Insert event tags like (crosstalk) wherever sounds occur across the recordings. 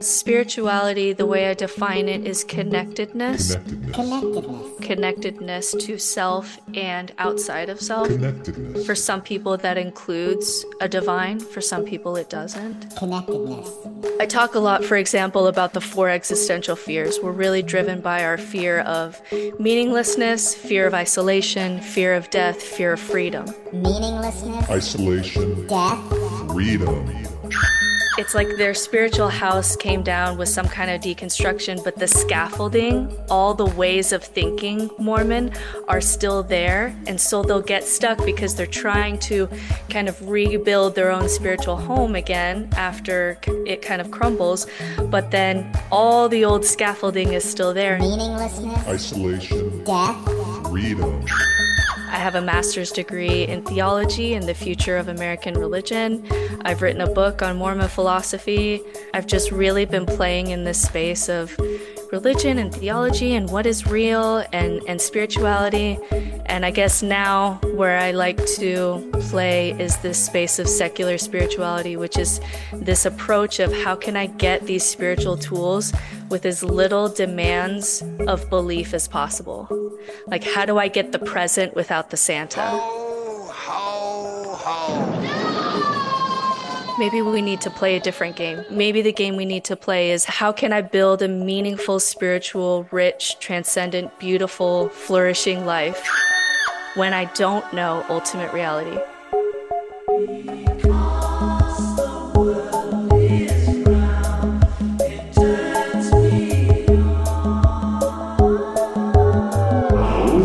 Spirituality, the way I define it, is connectedness. Connectedness. Connectedness. Connectedness to self and outside of self. Connectedness. For some people, that includes a divine. For some people, it doesn't. Connectedness. I talk a lot, for example, about the four existential fears. We're really driven by our fear of meaninglessness, fear of isolation, fear of death, fear of freedom. Meaninglessness. Isolation. Death. Freedom. It's like their spiritual house came down with some kind of deconstruction, but the scaffolding, all the ways of thinking Mormon are still there. And so they'll get stuck because they're trying to kind of rebuild their own spiritual home again after it kind of crumbles. But then all the old scaffolding is still there. Meaninglessness. Isolation. Death. Freedom. I have a master's degree in theology and the future of American religion. I've written a book on Mormon philosophy. I've just really been playing in this space of religion and theology and what is real and, and spirituality. And I guess now where I like to play is this space of secular spirituality, which is this approach of how can I get these spiritual tools with as little demands of belief as possible. Like, how do I get the present without the Santa? Ho, ho, ho. Maybe we need to play a different game. Maybe the game we need to play is how can I build a meaningful, spiritual, rich, transcendent, beautiful, flourishing life when I don't know ultimate reality?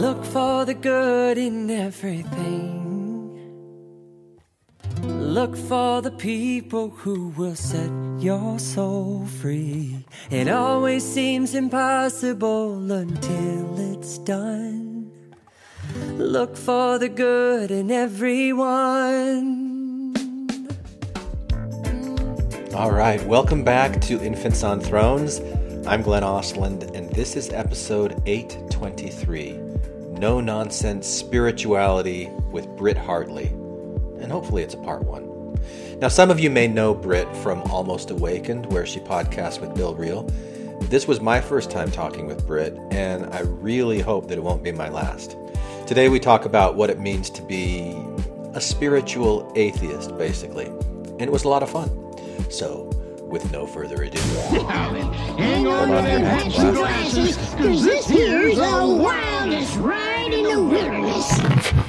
Look for the good in everything. Look for the people who will set your soul free. It always seems impossible until it's done. Look for the good in everyone. All right, welcome back to Infants on Thrones. I'm Glenn Ostlund, and this is episode 823 No Nonsense Spirituality with Britt Hartley. And hopefully it's a part one. Now, some of you may know Britt from Almost Awakened, where she podcasts with Bill Reel. This was my first time talking with Britt, and I really hope that it won't be my last. Today, we talk about what it means to be a spiritual atheist, basically. And it was a lot of fun. So, with no further ado, Hang on to them hats and glasses, cause this here's the wildest ride in the wilderness.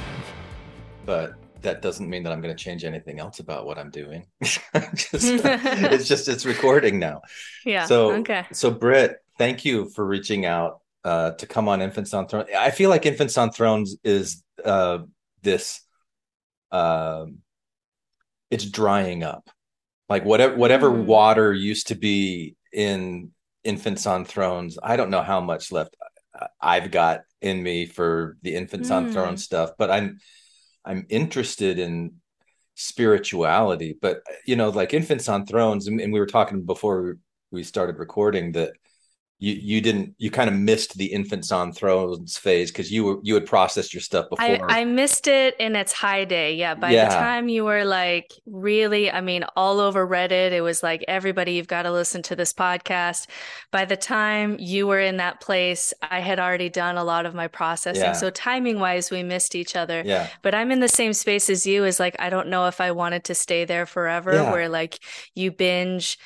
but that doesn't mean that I'm going to change anything else about what I'm doing. (laughs) Just, (laughs) it's just it's recording now. Yeah. So okay. So Britt, thank you for reaching out uh, to come on Infants on Thrones. I feel like Infants on Thrones is uh, this. Um, it's drying up, like whatever whatever Mm. water used to be in Infants on Thrones. I don't know how much left I've got in me for the Infants on Mm. Thrones stuff, but I'm I'm interested in spirituality. But you know, like Infants on Thrones, and, and we were talking before we started recording that you you didn't you kind of missed the Infants on Thrones phase because you were you had processed your stuff before. I, I missed it in its high day. Yeah. By Yeah. the time you were like really, I mean, all over Reddit, it was like, everybody, you've got to listen to this podcast. By the time you were in that place, I had already done a lot of my processing. Yeah. So timing wise, we missed each other. yeah. But I'm in the same space as you is like, I don't know if I wanted to stay there forever, Yeah. where like you binge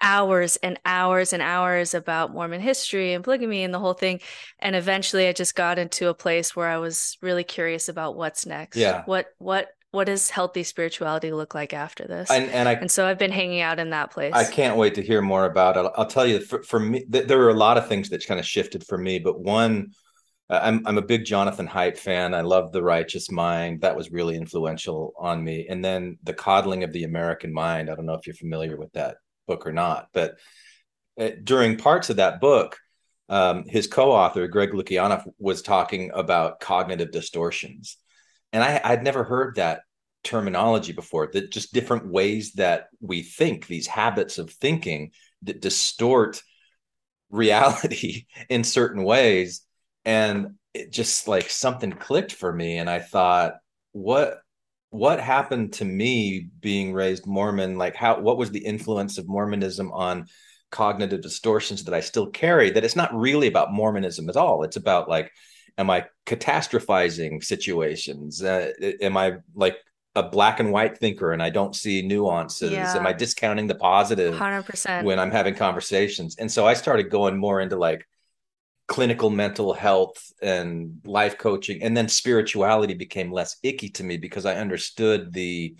hours and hours and hours about Mormon history and polygamy and the whole thing. And eventually I just got into a place where I was really curious about what's next. Yeah. What, what, what does healthy spirituality look like after this? And and I and so I've been hanging out in that place. I can't wait to hear more about it. I'll, I'll tell you, for, for me, th- there were a lot of things that kind of shifted for me, but one, uh, I'm I'm a big Jonathan Haidt fan. I love The Righteous Mind. That was really influential on me. And then The Coddling of the American Mind. I don't know if you're familiar with that book or not, but uh, during parts of that book, um, his co-author Greg Lukianoff was talking about cognitive distortions, and I, I'd never heard that terminology before. That just different ways that we think, these habits of thinking that distort reality (laughs) in certain ways, and it just like something clicked for me, and I thought, what what happened to me being raised Mormon? Like how what was the influence of Mormonism on cognitive distortions that I still carry? That it's not really about Mormonism at all. It's about like, am I catastrophizing situations? Uh, am I like a black and white thinker and I don't see nuances? Yeah. Am I discounting the positive 100%. when I'm having conversations? And so I started going more into like clinical mental health and life coaching and then spirituality became less icky to me because i understood the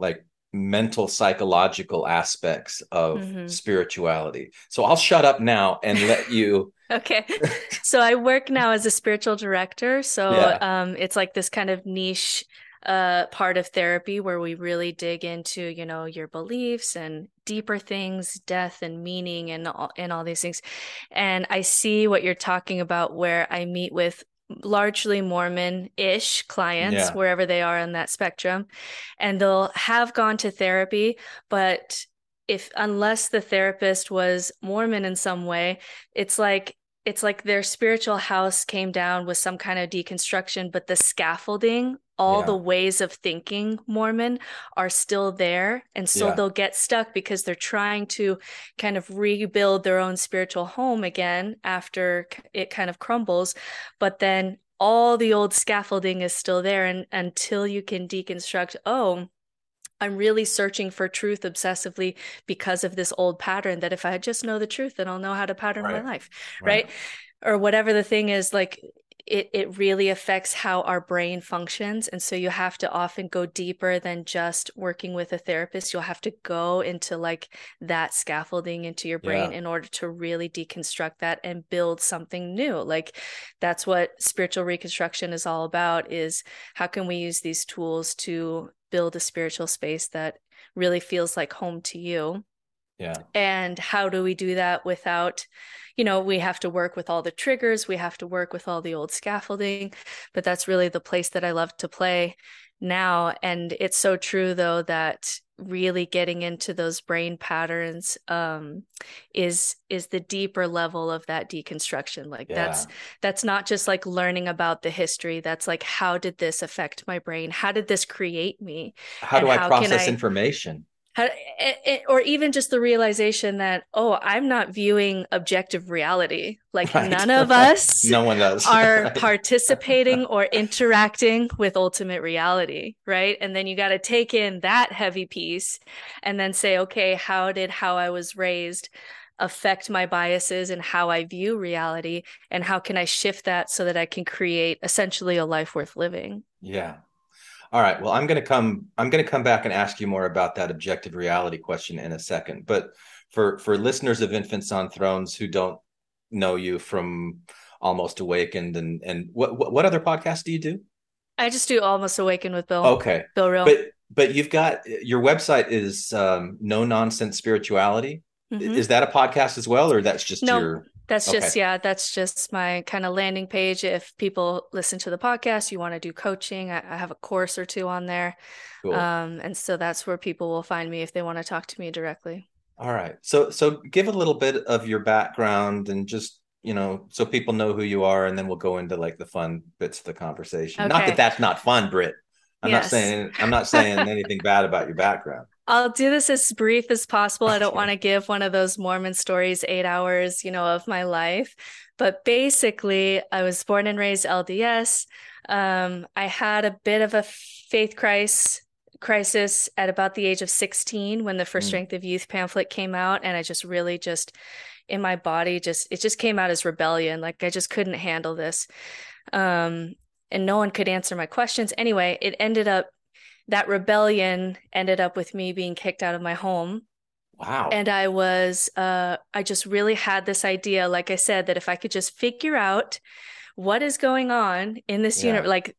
like mental psychological aspects of Mhm. spirituality so i'll shut up now and let you (laughs) Okay. (laughs) So I work now as a spiritual director. So Yeah. um, it's like this kind of niche uh, part of therapy where we really dig into, you know, your beliefs and deeper things, death and meaning and all, and all these things. And I see what you're talking about where I meet with largely Mormon-ish clients, Yeah. wherever they are on that spectrum, and they'll have gone to therapy, but if unless the therapist was Mormon in some way, it's like it's like their spiritual house came down with some kind of deconstruction, but the scaffolding, all Yeah. the ways of thinking Mormon are still there. And so Yeah. they'll get stuck because they're trying to kind of rebuild their own spiritual home again after it kind of crumbles. But then all the old scaffolding is still there. And until you can deconstruct, oh, I'm really searching for truth obsessively because of this old pattern that if I just know the truth, then I'll know how to pattern my life, Right. right? Or whatever the thing is, like it it really affects how our brain functions. And so you have to often go deeper than just working with a therapist. You'll have to go into like that scaffolding into your brain Yeah. in order to really deconstruct that and build something new. Like that's what spiritual reconstruction is all about is how can we use these tools to build a spiritual space that really feels like home to you. Yeah. And how do we do that without you know we have to work with all the triggers we have to work with all the old scaffolding but that's really the place that i love to play now. And it's so true though that really getting into those brain patterns um is is the deeper level of that deconstruction. Like that's Yeah. that's not just like learning about the history. That's like how did this affect my brain? How did this create me? How and do i how process I- information? how, it, it- or even just the realization that oh i'm not viewing objective reality. Like Right. none of us (laughs) no one does. are (laughs) participating or interacting with ultimate reality right? And then you got to take in that heavy piece and then say okay how did how i was raised affect my biases and how i view reality? And how can i shift that so that i can create essentially a life worth living? Yeah. All right. Well, I'm going to come I'm going to come back and ask you more about that objective reality question in a second. But for for listeners of Infants on Thrones who don't know you from Almost Awakened and and what what, other podcasts do you do? i just do almost awaken with bill Okay. bill Reel But but you've got your website is um, No Nonsense Spirituality. Mhm. Is that a podcast as well or that's just No. your That's Okay. just, yeah, that's just my kind of landing page. If people listen to the podcast, you want to do coaching, I, I have a course or two on there. cool. Um, and so that's where people will find me if they want to talk to me directly. All right. So so give a little bit of your background and just, you know, so people know who you are and then we'll go into like the fun bits of the conversation. Not that that's not fun, Britt. I'm not saying I'm not saying anything bad about your background. I'll do this as brief as possible. I don't want to give one of those Mormon stories, eight hours, you know, of my life. But basically, I was born and raised LDS. Um, I had a bit of a faith crisis crisis at about the age of 16 when the first Mm. Strength of Youth pamphlet came out, and I just really just in my body just it just came out as rebellion. Like I just couldn't handle this. Um, and no one could answer my questions. Anyway, it ended up that rebellion ended up with me being kicked out of my home. Wow. And I was, uh, I just really had this idea, like I said, that if I could just figure out what is going on in this Yeah. unit, like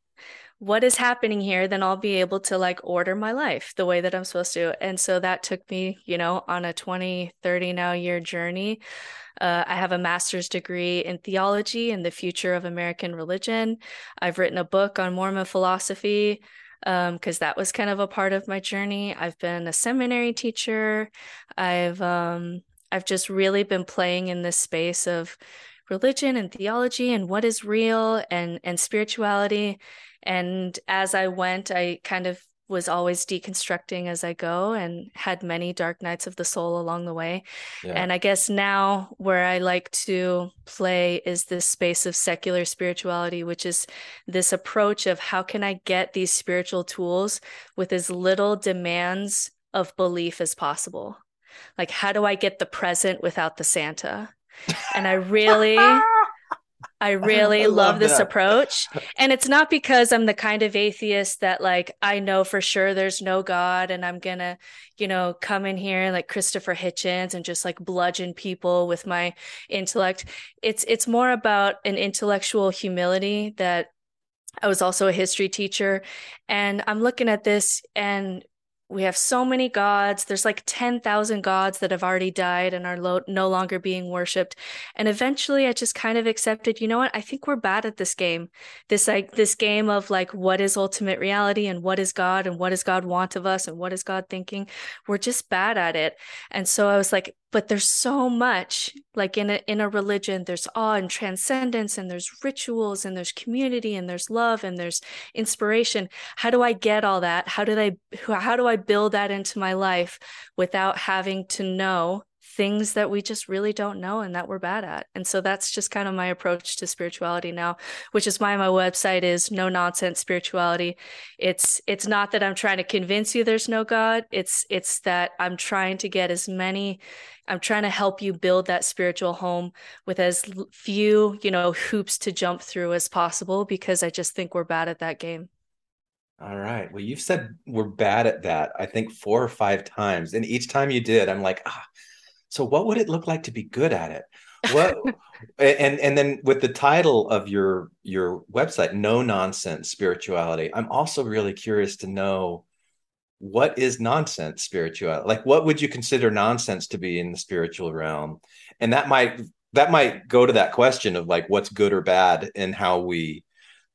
what is happening here, then I'll be able to like order my life the way that I'm supposed to. And so that took me, you know, on a 20, 30 now year journey. Uh, I have a master's degree in theology and the future of American religion. I've written a book on Mormon philosophy because um, that was kind of a part of my journey. I've been a seminary teacher. I've um, I've just really been playing in this space of religion and theology and what is real and and spirituality and as I went, I kind of was always deconstructing as I go and had many dark nights of the soul along the way. Yeah. And I guess now where I like to play is this space of secular spirituality, which is this approach of how can I get these spiritual tools with as little demands of belief as possible? Like, how do I get the present without the Santa? And I (laughs) really. (laughs) I really I love, love this approach. (laughs) And it's not because I'm the kind of atheist that like I know for sure there's no God and I'm going to, you know, come in here like Christopher Hitchens and just like bludgeon people with my intellect. It's it's more about an intellectual humility that I was also a history teacher and I'm looking at this and we have so many gods. There's like 10,000 gods that have already died and are lo- no longer being worshipped. And eventually I just kind of accepted, you know what? I think we're bad at this game. This like this game of like what is ultimate reality and what is God and what does God want of us and what is God thinking? We're just bad at it. And so I was like, but there's so much like in a in a religion there's awe and transcendence and there's rituals and there's community and there's love and there's inspiration. How do i get all that? How do i how do i build that into my life without having to know things that we just really don't know and that we're bad at. And so that's just kind of my approach to spirituality now, which is why my website is no nonsense spirituality. It's it's not that I'm trying to convince you there's no God. It's it's that I'm trying to get as many I'm trying to help you build that spiritual home with as few, you know, hoops to jump through as possible because I just think we're bad at that game. All right. Well, you've said we're bad at that, I think four or five times. And each time you did, I'm like, ah, so what would it look like to be good at it? What and and then with the title of your your website, No Nonsense Spirituality, I'm also really curious to know what is nonsense spirituality? Like what would you consider nonsense to be in the spiritual realm? And that might that might go to that question of like what's good or bad and how we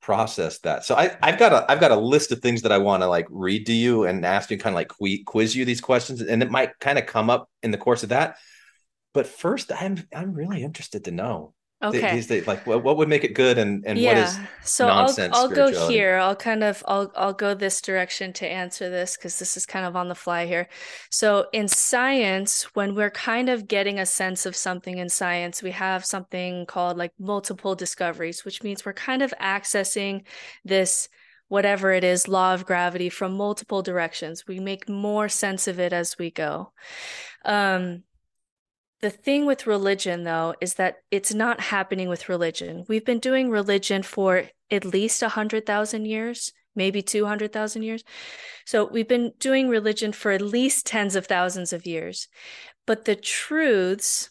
process that. So I, I've got a I've got a list of things that I want to like read to you and ask you, kind of like quiz you these questions, and it might kind of come up in the course of that. But first, I'm I'm really interested to know Okay. These days, like what, what would make it good and, and yeah. what is so nonsense I'll, I'll go here. I'll kind of I'll I'll go this direction to answer this because this is kind of on the fly here. So in science, when we're kind of getting a sense of something in science, we have something called like multiple discoveries, which means we're kind of accessing this whatever it is, law of gravity from multiple directions. We make more sense of it as we go. Um, the thing with religion, though, is that it's not happening with religion. We've been doing religion for at least 100,000 years, maybe 200,000 years. So we've been doing religion for at least tens of thousands of years. But the truths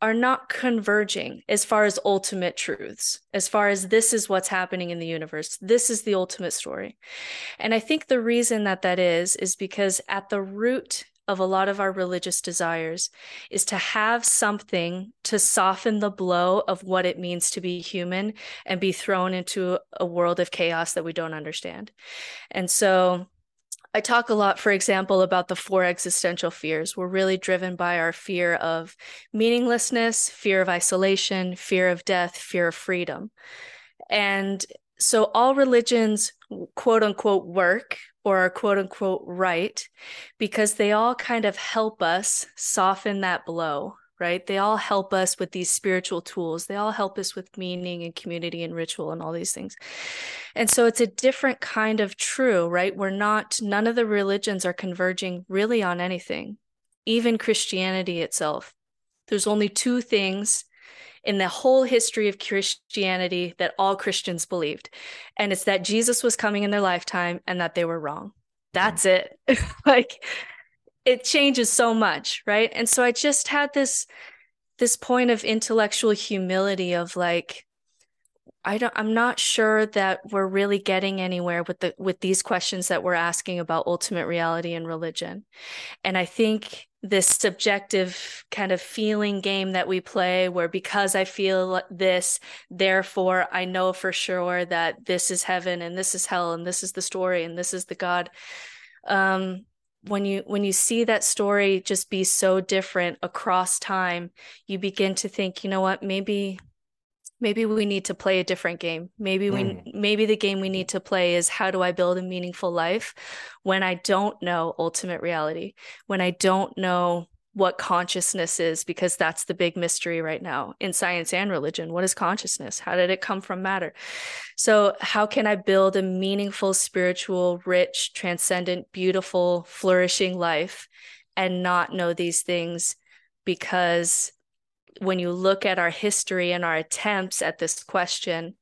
are not converging as far as ultimate truths, as far as this is what's happening in the universe. This is the ultimate story. And I think the reason that that is, is because at the root of a lot of our religious desires is to have something to soften the blow of what it means to be human and be thrown into a world of chaos that we don't understand. And so I talk a lot, for example, about the four existential fears. We're really driven by our fear of meaninglessness, fear of isolation, fear of death, fear of freedom. And so all religions, quote unquote, work or quote unquote right because they all kind of help us soften that blow, right? They all help us with these spiritual tools. They all help us with meaning and community and ritual and all these things. And so it's a different kind of true, right? We're not, none of the religions are converging really on anything, even Christianity itself. There's only two things in the whole history of Christianity that all Christians believed. And it's that Jesus was coming in their lifetime and that they were wrong. That's it. (laughs) like it changes so much, right? And so I just had this this point of intellectual humility of like I don't I'm not sure that we're really getting anywhere with the with these questions that we're asking about ultimate reality and religion. And I think this subjective kind of feeling game that we play where because I feel this therefore I know for sure that this is heaven and this is hell and this is the story and this is the god. Um when you when you see that story just be so different across time you begin to think you know what? Maybe maybe we need to play a different game. Maybe we Mm. maybe the game we need to play is how do i build a meaningful life when i don't know ultimate reality when i don't know what consciousness is because that's the big mystery right now in science and religion. What is consciousness? How did it come from matter? So how can i build a meaningful spiritual rich transcendent beautiful flourishing life and not know these things because when you look at our history and our attempts at this question,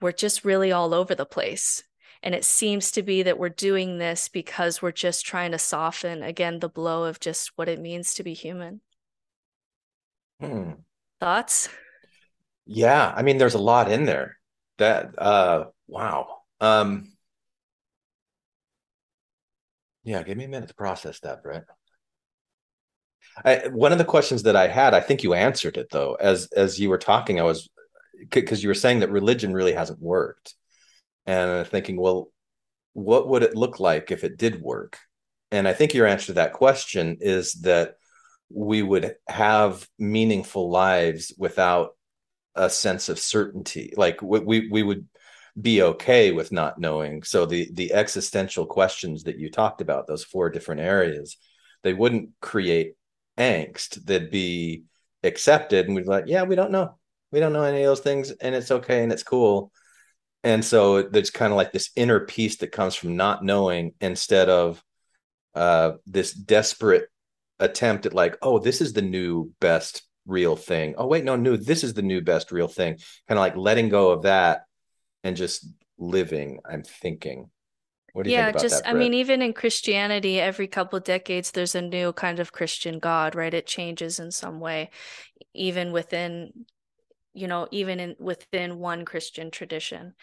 we're just really all over the place. And it seems to be that we're doing this because we're just trying to soften, again, the blow of just what it means to be human. Hmm. Thoughts? Yeah, I mean, there's a lot in there. That uh wow. Um yeah, give me a minute to process that, Britt. I, one of the questions that I had, I think you answered it though. As as you were talking, I was because you were saying that religion really hasn't worked. And I'm thinking, well, what would it look like if it did work? And I think your answer to that question is that we would have meaningful lives without a sense of certainty. Like we we, we would be okay with not knowing. So the the existential questions that you talked about, those four different areas, they wouldn't create angst. that'd be accepted, and we'd be like, yeah, we don't know. We don't know any of those things, and it's okay and it's cool. And so there's kind of like this inner peace that comes from not knowing instead of uh, this desperate attempt at like, oh, this is the new best real thing. Oh, wait, no, new. This is the new best real thing. Kind of like letting go of that and just living. I'm thinking. What do you yeah, just that? I mean, even in Christianity, every couple decades there's a new kind of Christian God, right? It changes in some way, even within you know even in within one christian tradition.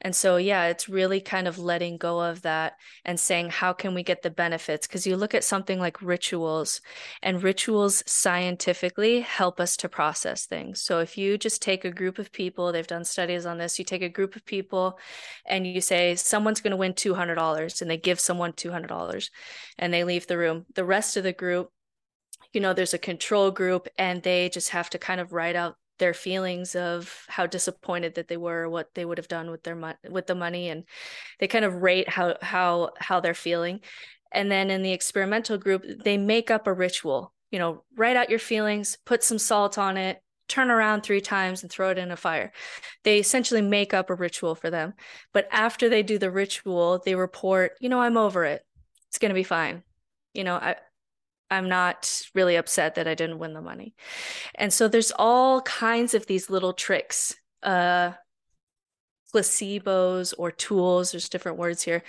And so yeah it's really kind of letting go of that and saying how can we get the benefits? Because you look at something like rituals and rituals scientifically help us to process things. So if you just take a group of people they've done studies on this you take a group of people and you say someone's going to win $200 and they give someone $200 and they leave the room. The rest of the group you know there's a control group and they just have to kind of write out their feelings of how disappointed that they were what they would have done with their mo- with the money and they kind of rate how how how they're feeling. And then in the experimental group they make up a ritual you know write out your feelings put some salt on it turn around three times and throw it in a fire. They essentially make up a ritual for them. But after they do the ritual they report you know i'm over it. It's going to be fine. You know i I'm not really upset that I didn't win the money. And so there's all kinds of these little tricks, uh, placebos or tools, there's different words here,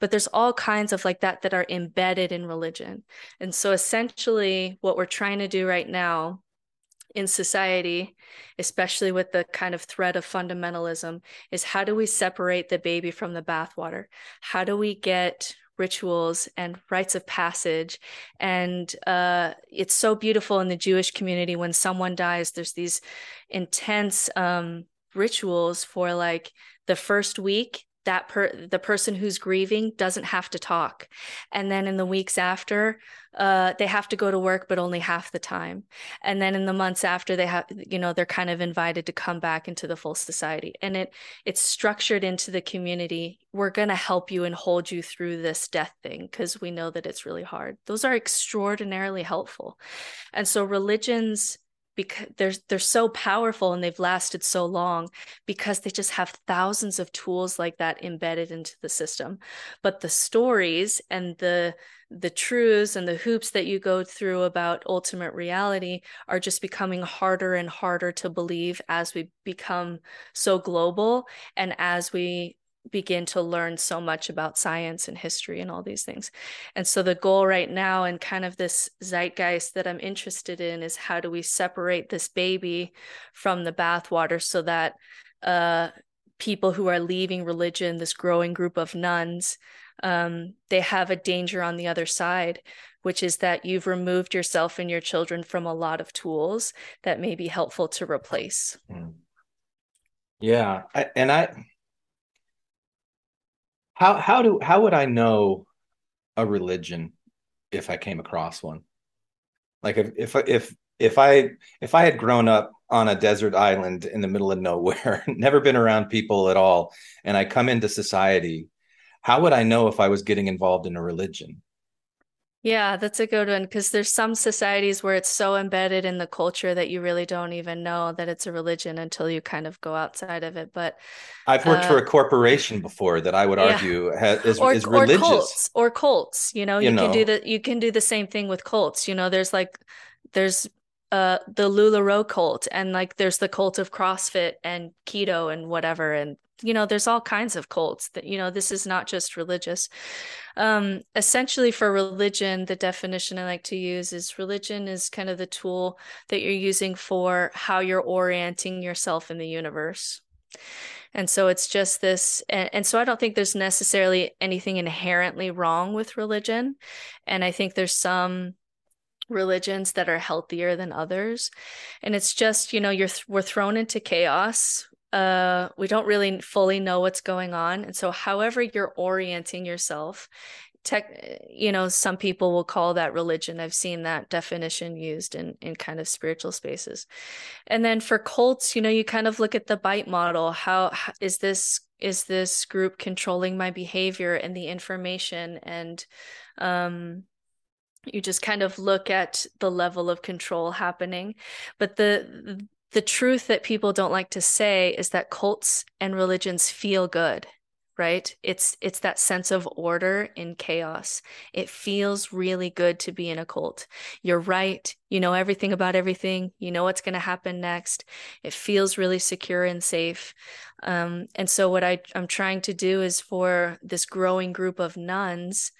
but there's all kinds of like that that are embedded in religion. And so essentially, what we're trying to do right now in society, especially with the kind of threat of fundamentalism, is how do we separate the baby from the bathwater? How do we get rituals and rites of passage. And uh, it's so beautiful in the Jewish community when someone dies, there's these intense um, rituals for like the first week. That per the person who's grieving doesn't have to talk, and then in the weeks after, uh, they have to go to work, but only half the time. And then in the months after, they have, you know, they're kind of invited to come back into the full society. And it it's structured into the community. We're going to help you and hold you through this death thing because we know that it's really hard. Those are extraordinarily helpful. And so religions because they're they're so powerful and they've lasted so long because they just have thousands of tools like that embedded into the system. But the stories and the the truths and the hoops that you go through about ultimate reality are just becoming harder and harder to believe as we become so global and as we begin to learn so much about science and history and all these things. And so the goal right now and kind of this zeitgeist that I'm interested in is how do we separate this baby from the bathwater so that uh people who are leaving religion, this growing group of nones, um, they have a danger on the other side, which is that you've removed yourself and your children from a lot of tools that may be helpful to replace. Mm. Yeah, I, and I how how do how would I know a religion if I came across one? Like if if if if I if I had grown up on a desert island in the middle of nowhere, (laughs) never been around people at all, and I come into society, how would I know if I was getting involved in a religion? Yeah, that's a good one because there's some societies where it's so embedded in the culture that you really don't even know that it's a religion until you kind of go outside of it. But I've worked uh, for a corporation before that I would yeah. argue has, is, or, is or religious. cults or cults. You know, You you, can do the you can do the same thing with cults. You know, there's like there's uh the LuLaRoe cult and like there's the cult of CrossFit and keto and whatever and you know there's all kinds of cults that you know this is not just religious. Um essentially for religion the definition i like to use is religion is kind of the tool that you're using for how you're orienting yourself in the universe. And so it's just this and, and so i don't think there's necessarily anything inherently wrong with religion. And i think there's some religions that are healthier than others. And it's just you know you're th- we're thrown into chaos uh we don't really fully know what's going on. And so however you're orienting yourself tech you know some people will call that religion. I've seen that definition used in in kind of spiritual spaces. And then for cults you know you kind of look at the BITE model. How how- is this is this group controlling my behavior and the information? And um you just kind of look at the level of control happening. But the the truth that people don't like to say is that cults and religions feel good right? It's it's that sense of order in chaos. It feels really good to be in a cult. You're right. You know everything about everything. You know what's going to happen next. It feels really secure and safe. Um, and so what I, i'm trying to do is for this growing group of nones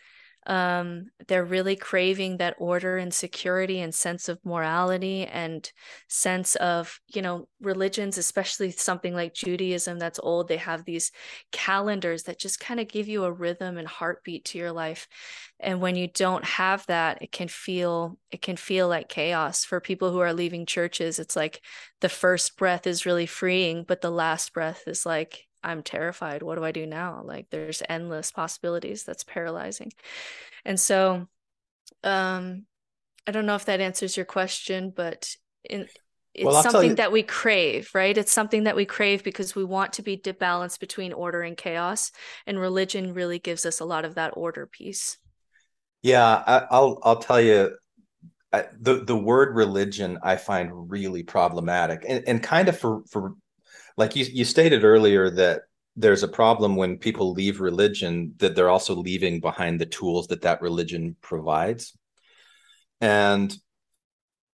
um, they're really craving that order and security and sense of morality and sense of, you know, religions, especially something like Judaism that's old. They have these calendars that just kind of give you a rhythm and heartbeat to your life. And when you don't have that, it can feel it can feel like chaos for people who are leaving churches. It's like the first breath is really freeing, but the last breath is like I'm terrified. What do I do now? Like there's endless possibilities. That's paralyzing. And so um I don't know if that answers your question, but in it's Well, something you- that we crave, right? It's something that we crave because we want to be balanced between order and chaos. And religion really gives us a lot of that order piece. Yeah, I, I'll I'll tell you, I, the the word religion I find really problematic, and and kind of for for like you you stated earlier that there's a problem when people leave religion that they're also leaving behind the tools that that religion provides, and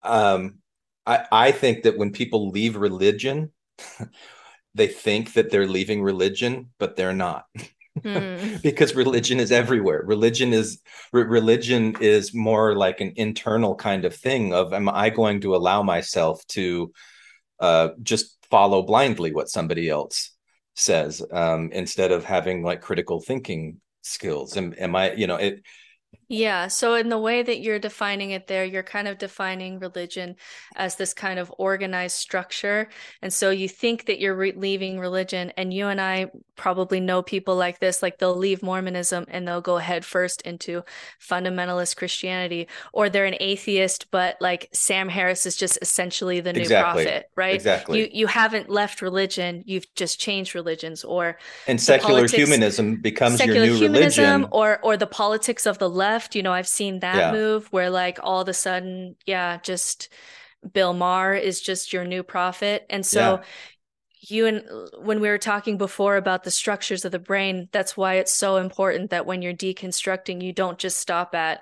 um, I I think that when people leave religion, (laughs) they think that they're leaving religion, but they're not. Hmm. (laughs) because religion is everywhere religion is re- religion is more like an internal kind of thing of am i going to allow myself to uh just follow blindly what somebody else says um instead of having like critical thinking skills. Am, am i you know it Yeah, so in the way that you're defining it there, you're kind of defining religion as this kind of organized structure. And so you think that you're re leaving religion, and you and I probably know people like this, like they'll leave Mormonism and they'll go headfirst into fundamentalist Christianity, or they're an atheist, but like Sam Harris is just essentially the new Exactly. prophet, right? Exactly. You you haven't left religion, you've just changed religions, or and secular politics- humanism becomes secular your new humanism religion or or the politics of the left you know i've seen that Yeah. move where like all of a sudden yeah just bill maher is just your new prophet and so Yeah. you and when we were talking before about the structures of the brain that's why it's so important that when you're deconstructing you don't just stop at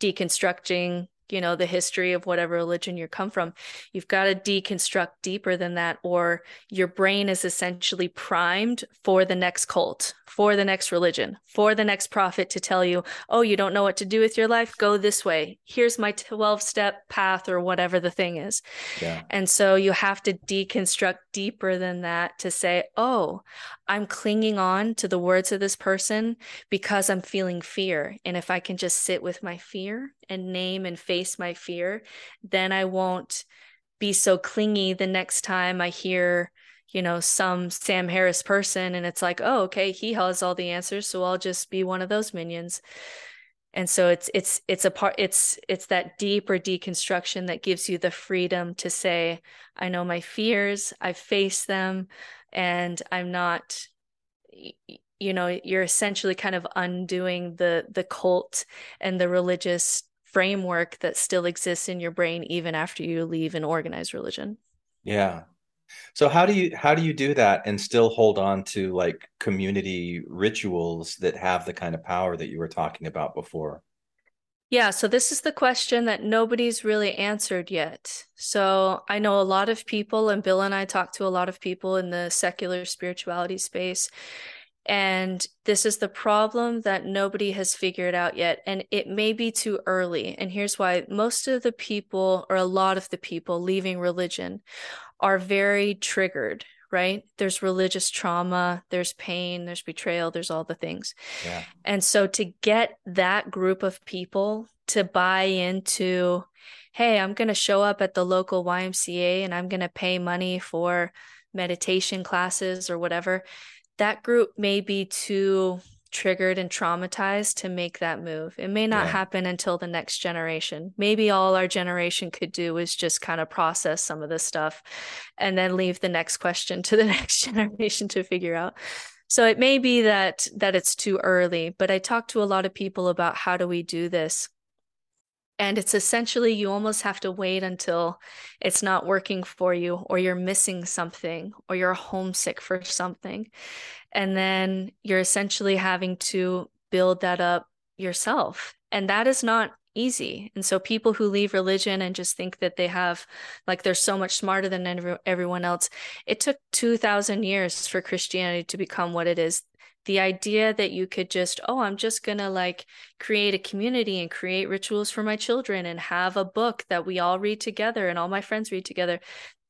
deconstructing you know the history of whatever religion you come from you've got to deconstruct deeper than that or your brain is essentially primed for the next cult for the next religion for the next prophet to tell you oh you don't know what to do with your life? Go this way. Here's my 12 step path or whatever the thing is. Yeah. And so you have to deconstruct deeper than that to say, oh, I'm clinging on to the words of this person because I'm feeling fear. And if I can just sit with my fear and name and face my fear, then I won't be so clingy the next time I hear, you know, some Sam Harris person and it's like, oh, okay, he has all the answers. So I'll just be one of those minions and so it's it's it's a part it's it's that deeper deconstruction that gives you the freedom to say i know my fears i face them and i'm not you know you're essentially kind of undoing the the cult and the religious framework that still exists in your brain even after you leave an organized religion yeah so how do you how do you do that and still hold on to like community rituals that have the kind of power that you were talking about before? Yeah, so this is the question that nobody's really answered yet. So I know a lot of people, and Bill and I talk to a lot of people in the secular spirituality space. And this is the problem that nobody has figured out yet. And it may be too early. And here's why most of the people, or a lot of the people leaving religion, are very triggered, right? There's religious trauma, there's pain, there's betrayal, there's all the things. Yeah. And so to get that group of people to buy into, hey, I'm going to show up at the local YMCA and I'm going to pay money for meditation classes or whatever, that group may be too triggered and traumatized to make that move. It may not yeah. happen until the next generation. Maybe all our generation could do is just kind of process some of this stuff and then leave the next question to the (laughs) next generation to figure out. So it may be that that it's too early, but I talk to a lot of people about how do we do this? And it's essentially you almost have to wait until it's not working for you, or you're missing something, or you're homesick for something. And then you're essentially having to build that up yourself. And that is not easy. And so people who leave religion and just think that they have, like, they're so much smarter than every, everyone else, it took 2,000 years for Christianity to become what it is the idea that you could just oh i'm just going to like create a community and create rituals for my children and have a book that we all read together and all my friends read together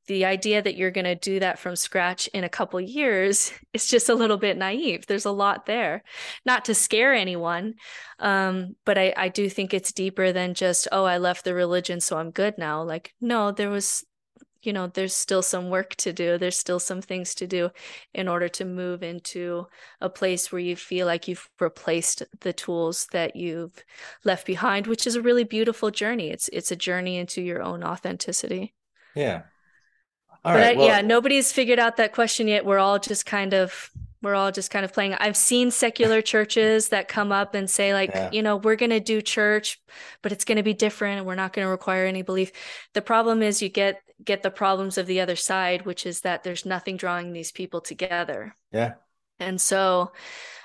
the idea that you're going to do that from scratch in a couple years (laughs) is just a little bit naive. There's a lot there. Not to scare anyone um, but I, I do think it's deeper than just oh i left the religion so i'm good now. Like no there was you know there's still some work to do there's still some things to do in order to move into a place where you feel like you've replaced the tools that you've left behind which is a really beautiful journey. It's it's a journey into your own authenticity. Yeah. All but right, I, well, yeah nobody's figured out that question yet. We're all just kind of we're all just kind of playing. I've seen secular (laughs) churches that come up and say like yeah. you know we're going to do church but it's going to be different. And we're not going to require any belief. The problem is you get get the problems of the other side which is that there's nothing drawing these people together. Yeah. And so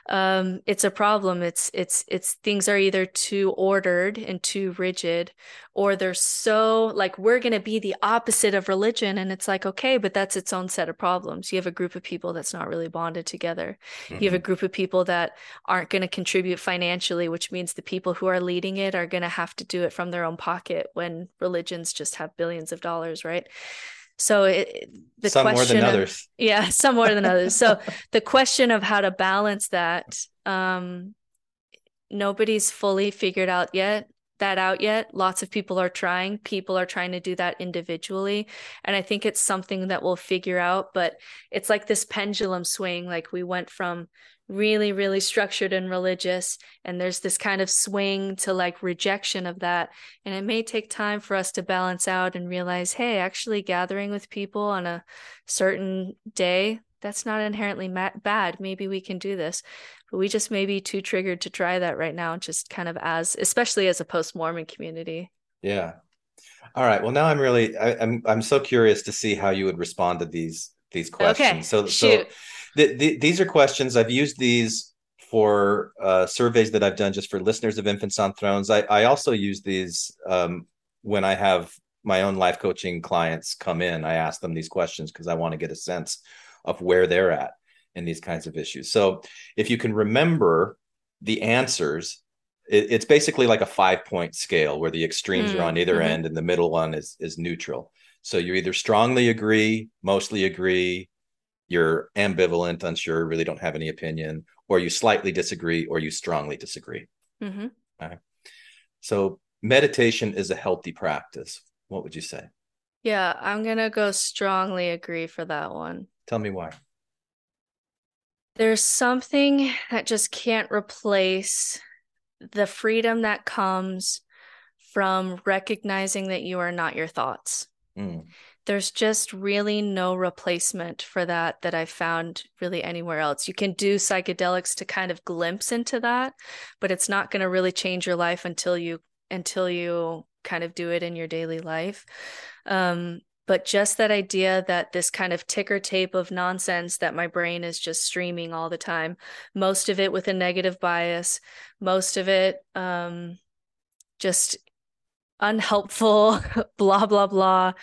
um, it's a problem. It's it's it's things are either too ordered and too rigid, or they're so like we're going to be the opposite of religion, and it's like okay, but that's its own set of problems. You have a group of people that's not really bonded together. Mm-hmm. You have a mm-hmm. group of people that aren't going to contribute financially, which means the people who are leading it are going to have to do it from their own pocket when religions just have billions of dollars, right? So it, the some question more than of, others. Yeah, (laughs) some more than others. So (laughs) the question of how to balance that, um, nobody's fully figured out yet that out yet. Lots of people are trying. People are trying to do that individually. And I think it's something that we'll figure out, but it's like this pendulum swing. Like we went from really, really structured and religious. And there's this kind of swing to like rejection of that. And it may take time for us to balance out and realize, hey, actually gathering with people on a certain day, that's not inherently ma- bad. Maybe we can do this. But we just may be too triggered to try that right now, just kind of as, especially as a post Mormon community. Yeah. All right. Well, now I'm really, I, I'm, I'm so curious to see how you would respond to these, these questions. Okay. So, Shoot. so the, the, these are questions I've used these for uh, surveys that I've done just for listeners of Infants on Thrones. I, I also use these um, when I have my own life coaching clients come in. I ask them these questions because I want to get a sense of where they're at in these kinds of issues. So if you can remember the answers, it, it's basically like a five point scale where the extremes mm, are on either mm-hmm. end and the middle one is is neutral. So you either strongly agree, mostly agree, you're ambivalent, unsure, really don't have any opinion, or you slightly disagree, or you strongly disagree. hmm So meditation is a healthy practice. What would you say? Yeah, I'm gonna go strongly agree for that one. Tell me why. There's something that just can't replace the freedom that comes from recognizing that you are not your thoughts. Mm. There's just really no replacement for that that I've found really anywhere else. You can do psychedelics to kind of glimpse into that, but it's not going to really change your life until you until you kind of do it in your daily life. Um, but just that idea that this kind of ticker tape of nonsense that my brain is just streaming all the time, most of it with a negative bias, most of it um, just unhelpful, (laughs) blah, blah, blah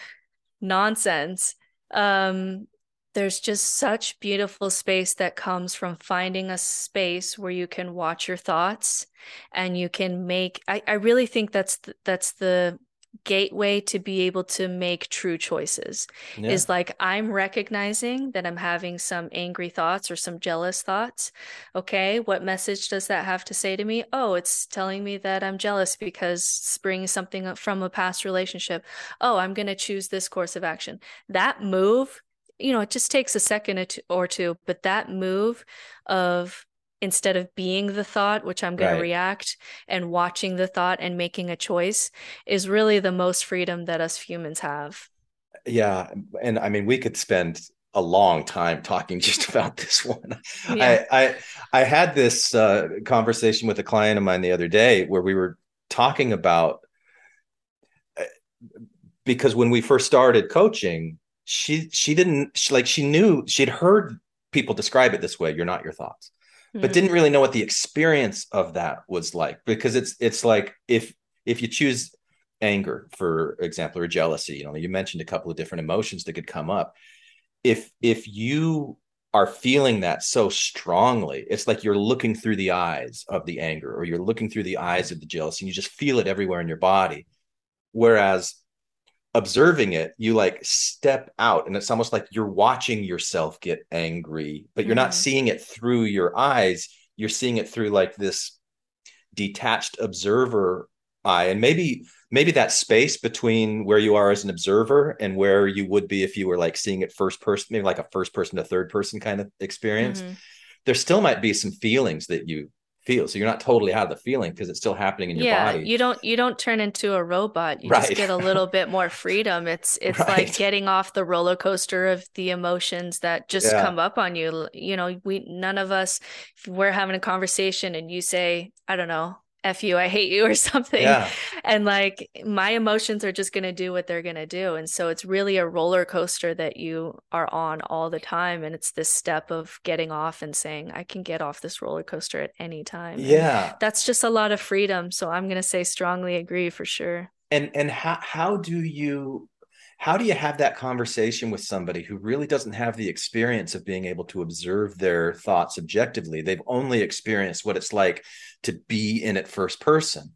nonsense. Um, there's just such beautiful space that comes from finding a space where you can watch your thoughts and you can make I, I really think that's that's the gateway to be able to make true choices Yeah. is like I'm recognizing that I'm having some angry thoughts or some jealous thoughts. Okay, what message does that have to say to me? Oh, it's telling me that I'm jealous because bringing something from a past relationship. Oh, I'm going to choose this course of action. That move, you know, it just takes a second or two but that move of instead of being the thought, which I'm going Right. to react and watching the thought and making a choice is really the most freedom that us humans have. Yeah, and I mean, we could spend a long time talking (laughs) just about this one. Yeah. I, I I had this uh, conversation with a client of mine the other day where we were talking about uh, because when we first started coaching, she she didn't she, like she knew she'd heard people describe it this way. You're not your thoughts but didn't really know what the experience of that was like because it's it's like if if you choose anger for example or jealousy you know you mentioned a couple of different emotions that could come up. If if you are feeling that so strongly it's like you're looking through the eyes of the anger or you're looking through the eyes of the jealousy and you just feel it everywhere in your body. Whereas observing it you like step out and it's almost like you're watching yourself get angry but you're not Mhm. seeing it through your eyes you're seeing it through like this detached observer eye and maybe maybe that space between where you are as an observer and where you would be if you were like seeing it first person maybe like a first person to third person kind of experience Mhm. there still might be some feelings that you feel so you're not totally out of the feeling because it's still happening in your yeah, body you don't you don't turn into a robot. You Right. just get a little bit more (laughs) freedom. It's it's like getting off the roller coaster of the emotions that just Yeah. come up on you. You know, we none of us we're having a conversation and you say, I don't know, F you, I hate you or (laughs) something. yeah And like my emotions are just going to do what they're going to do. And so it's really a roller coaster that you are on all the time. And it's this step of getting off and saying, I can get off this roller coaster at any time. And yeah that's just a lot of freedom. So I'm going to say strongly agree for sure. and and how how do you how do you have that conversation with somebody who really doesn't have the experience of being able to observe their thoughts objectively? They've only experienced what it's like to be in it first person.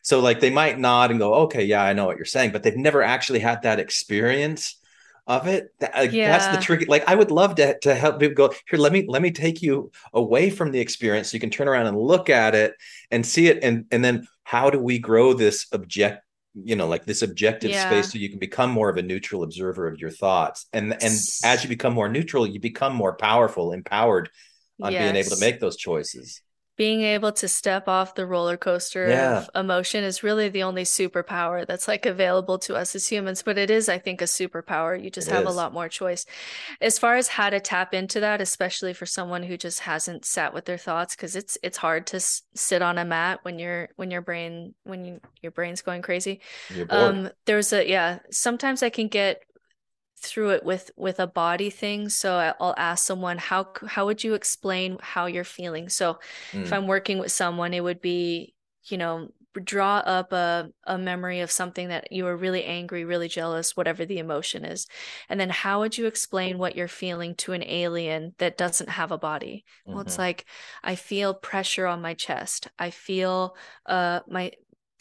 So like they might nod and go okay yeah i know what you're saying but they've never actually had that experience of it. That- like, uh, that's the Yeah. tricky like i would love to to help people go here let me let me take you away from the experience. So you can turn around and look at it and see it and and then how do we grow this object you know like this objective Yeah. space so you can become more of a neutral observer of your thoughts. And and as you become more neutral you become more powerful empowered on being able to make those choices Being able to step off the roller coaster Yeah. of emotion is really the only superpower that's like available to us as humans. But it is, I think, a superpower. You just It have a lot more choice. As far as how to tap into that, especially for someone who just hasn't sat with their thoughts, because it's it's hard to s- sit on a mat when you're when your brain when you, your brain's going crazy. Um, there's a yeah, sometimes I can get through it with with a body thing. So I'll ask someone, how how would you explain how you're feeling? So if Mm. I'm working with someone, it would be, you know, draw up a a memory of something that you were really angry, really jealous, whatever the emotion is. And then how would you explain what you're feeling to an alien that doesn't have a body? Well, it's Mhm. like I feel pressure on my chest. I feel uh my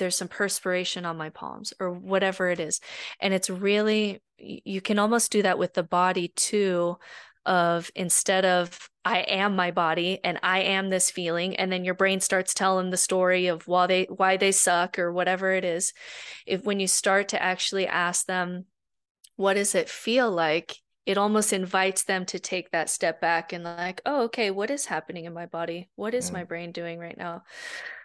there's some perspiration on my palms or whatever it is. And it's really you can almost do that with the body too of instead of I am my body and I am this feeling and then your brain starts telling the story of why they why they suck or whatever it is if when you start to actually ask them what does it feel like it almost invites them to take that step back and like oh okay what is happening in my body what is Mm. my brain doing right now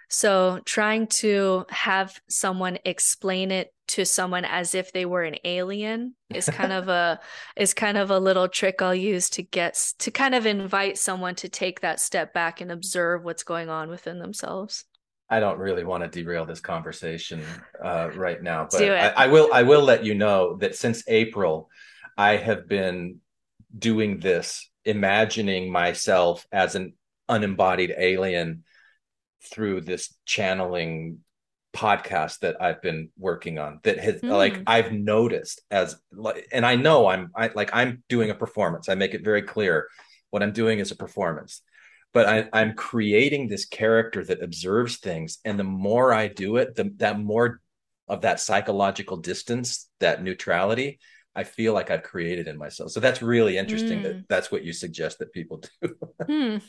so trying to have someone explain it to someone as if they were an alien is kind of a (laughs) is kind of a little trick I'll use to get to kind of invite someone to take that step back and observe what's going on within themselves. I don't really want to derail this conversation uh, right now, but I, I will. I will let you know that since April, I have been doing this, imagining myself as an unembodied alien through this channeling podcast that I've been working on. That has like Mm. I've noticed as like, and I know I'm I like I'm doing a performance. I make it very clear what I'm doing is a performance but I, I'm creating this character that observes things, and the more I do it, the that more of that psychological distance, that neutrality, I feel like I've created in myself. So that's really interesting. Mm. That that's what you suggest that people do. Hmm. (laughs)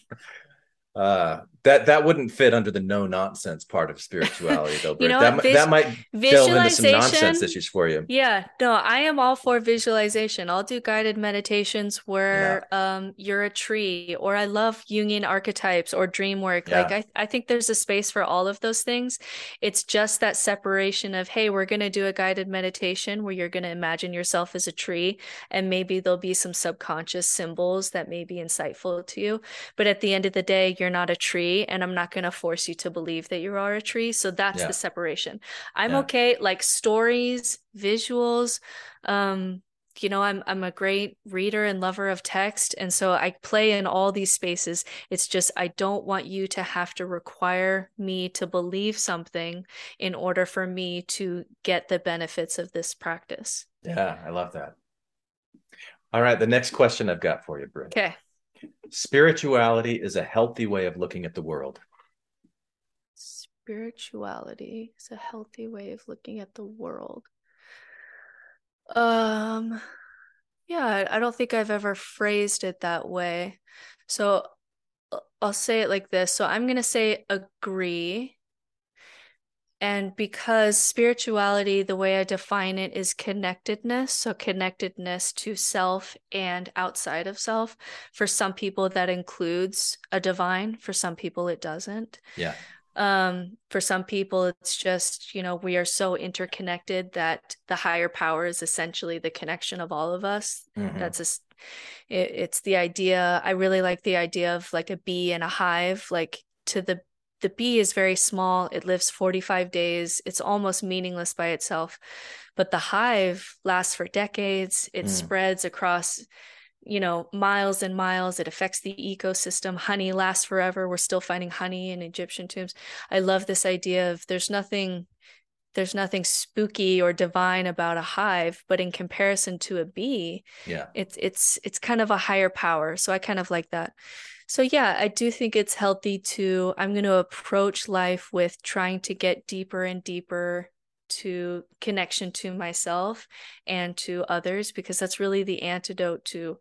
Uh, that that wouldn't fit under the no nonsense part of spirituality, (laughs) though. You know that Vis- that might delve into some nonsense issues for you. Yeah, no, I am all for visualization. I'll do guided meditations where um you're a tree, or I love Jungian archetypes or dream work. Like I, I think there's a space for all of those things. It's just that separation of, hey, we're gonna do a guided meditation where you're gonna imagine yourself as a tree, and maybe there'll be some subconscious symbols that may be insightful to you. But at the end of the day, you're not a tree, and I'm not gonna force you to believe that you are a tree. So that's Yeah. the separation. I'm Yeah. okay, like stories, visuals. Um, you know, I'm I'm a great reader and lover of text, and so I play in all these spaces. It's just I don't want you to have to require me to believe something in order for me to get the benefits of this practice. Yeah, I love that. All right, the next question I've got for you, Britt. Okay. Spirituality is a healthy way of looking at the world. Spirituality is a healthy way of looking at the world. Um, yeah, I don't think I've ever phrased it that way. So uh, I'll say it like this. So I'm going to say agree. And because spirituality, the way I define it is connectedness. So connectedness to self and outside of self. For some people, that includes a divine. For some people, it doesn't. Yeah. Um, for some people, it's just, you know, we are so interconnected that the higher power is essentially the connection of all of us. Mhm. That's just, it, it's the idea. I really like the idea of like a bee in a hive. Like to the the bee is very small. It lives 45 days. It's almost meaningless by itself. But the hive lasts for decades. It Mm. spreads across you know, miles and miles. It affects the ecosystem. Honey lasts forever. We're still finding honey in Egyptian tombs. I love this idea of there's nothing there's nothing spooky or divine about a hive, but in comparison to a bee, Yeah. it's it's it's kind of a higher power. So I kind of like that. So yeah, I do think it's healthy to I'm going to approach life with trying to get deeper and deeper to connection to myself and to others because that's really the antidote to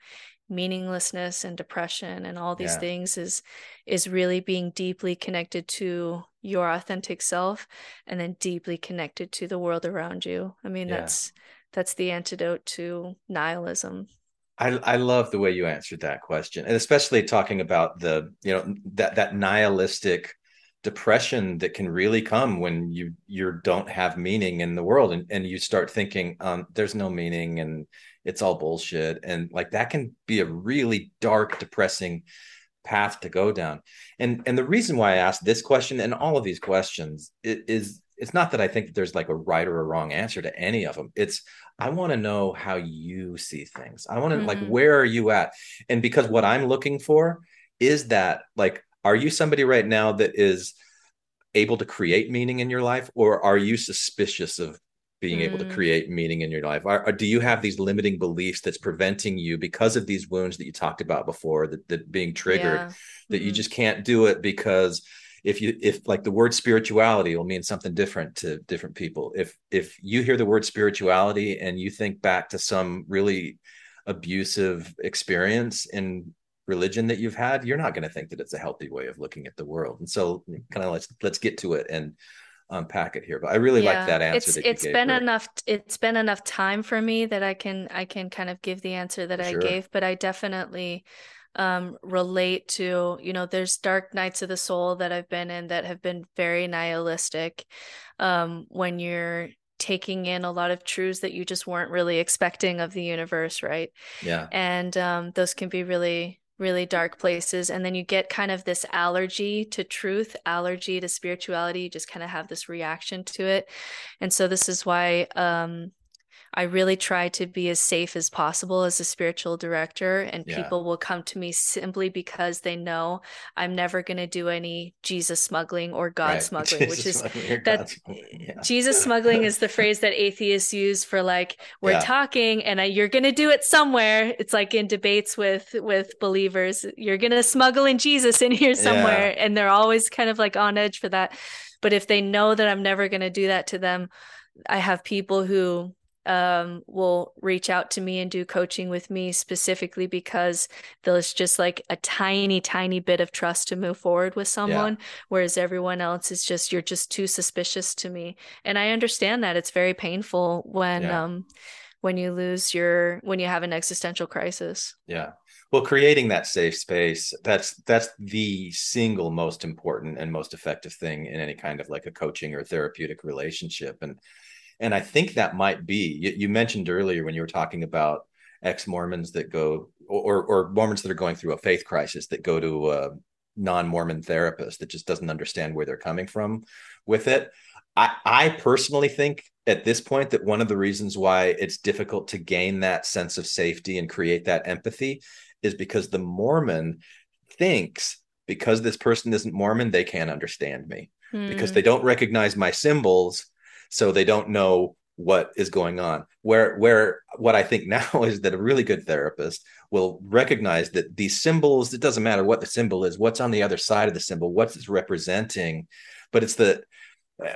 meaninglessness and depression and all these Yeah. things is is really being deeply connected to your authentic self and then deeply connected to the world around you. I mean Yeah. that's that's the antidote to nihilism. I I love the way you answered that question, and especially talking about the you know that that nihilistic depression that can really come when you you don't have meaning in the world, and and you start thinking um, there's no meaning and it's all bullshit, and like that can be a really dark, depressing path to go down. And and the reason why I asked this question and all of these questions i- is it's not that I think that there's like a right or a wrong answer to any of them. It's I want to know how you see things. I want to like Mhm. where are you at? And because what I'm looking for is that like are you somebody right now that is able to create meaning in your life or are you suspicious of being able to Mm. create meaning in your life are, or do you have these limiting beliefs that's preventing you because of these wounds that you talked about before that, that being triggered Yeah. that you Mhm. just can't do it because if you if like the word spirituality will mean something different to different people if if you hear the word spirituality and you think back to some really abusive experience in religion that you've had, you're not going to think that it's a healthy way of looking at the world. And so, kind of let's let's get to it and unpack it here. But I really like that answer. It's that it's been Rick. enough it's been enough time for me that I can I can kind of give the answer that For I gave, but I definitely um relate to, you know, there's dark nights of the soul that I've been in that have been very nihilistic. Um when you're taking in a lot of truths that you just weren't really expecting of the universe, right? Yeah. and um, those can be really really dark places and then you get kind of this allergy to truth allergy to spirituality you just kind of have this reaction to it and so this is why um, I really try to be as safe as possible as a spiritual director, and Yeah. people will come to me simply because they know I'm never going to do any Jesus smuggling or God Right. (laughs) smuggling, which is that yeah. Jesus smuggling is the phrase that atheists use for like we're Yeah. talking and I, you're going to do it somewhere. It's like in debates with with believers, you're going to smuggle in Jesus in here somewhere, and they're always kind of like on edge for that. But if they know that I'm never going to do that to them, I have people who um, will reach out to me and do coaching with me specifically because there's just like a tiny, tiny bit of trust to move forward with someone, whereas everyone else is just, you're just too suspicious to me. And I understand that it's very painful when, Yeah. um, when you lose your, when you have an existential crisis. Yeah. Well, creating that safe space, that's that's the single most important and most effective thing in any kind of like a coaching or therapeutic relationship. And and I think that might be you, you mentioned earlier when you were talking about ex-Mormons that go or or Mormons that are going through a faith crisis that go to a non-Mormon therapist that just doesn't understand where they're coming from with it. I, I personally think at this point that one of the reasons why it's difficult to gain that sense of safety and create that empathy is because the Mormon thinks because this person isn't Mormon, they can't understand me because Hmm. they don't recognize my symbols, so they don't know what is going on. Where where what I think (laughs) now is that a really good therapist will recognize that these symbols, it doesn't matter what the symbol is, what's on the other side of the symbol, what's it's representing, but it's the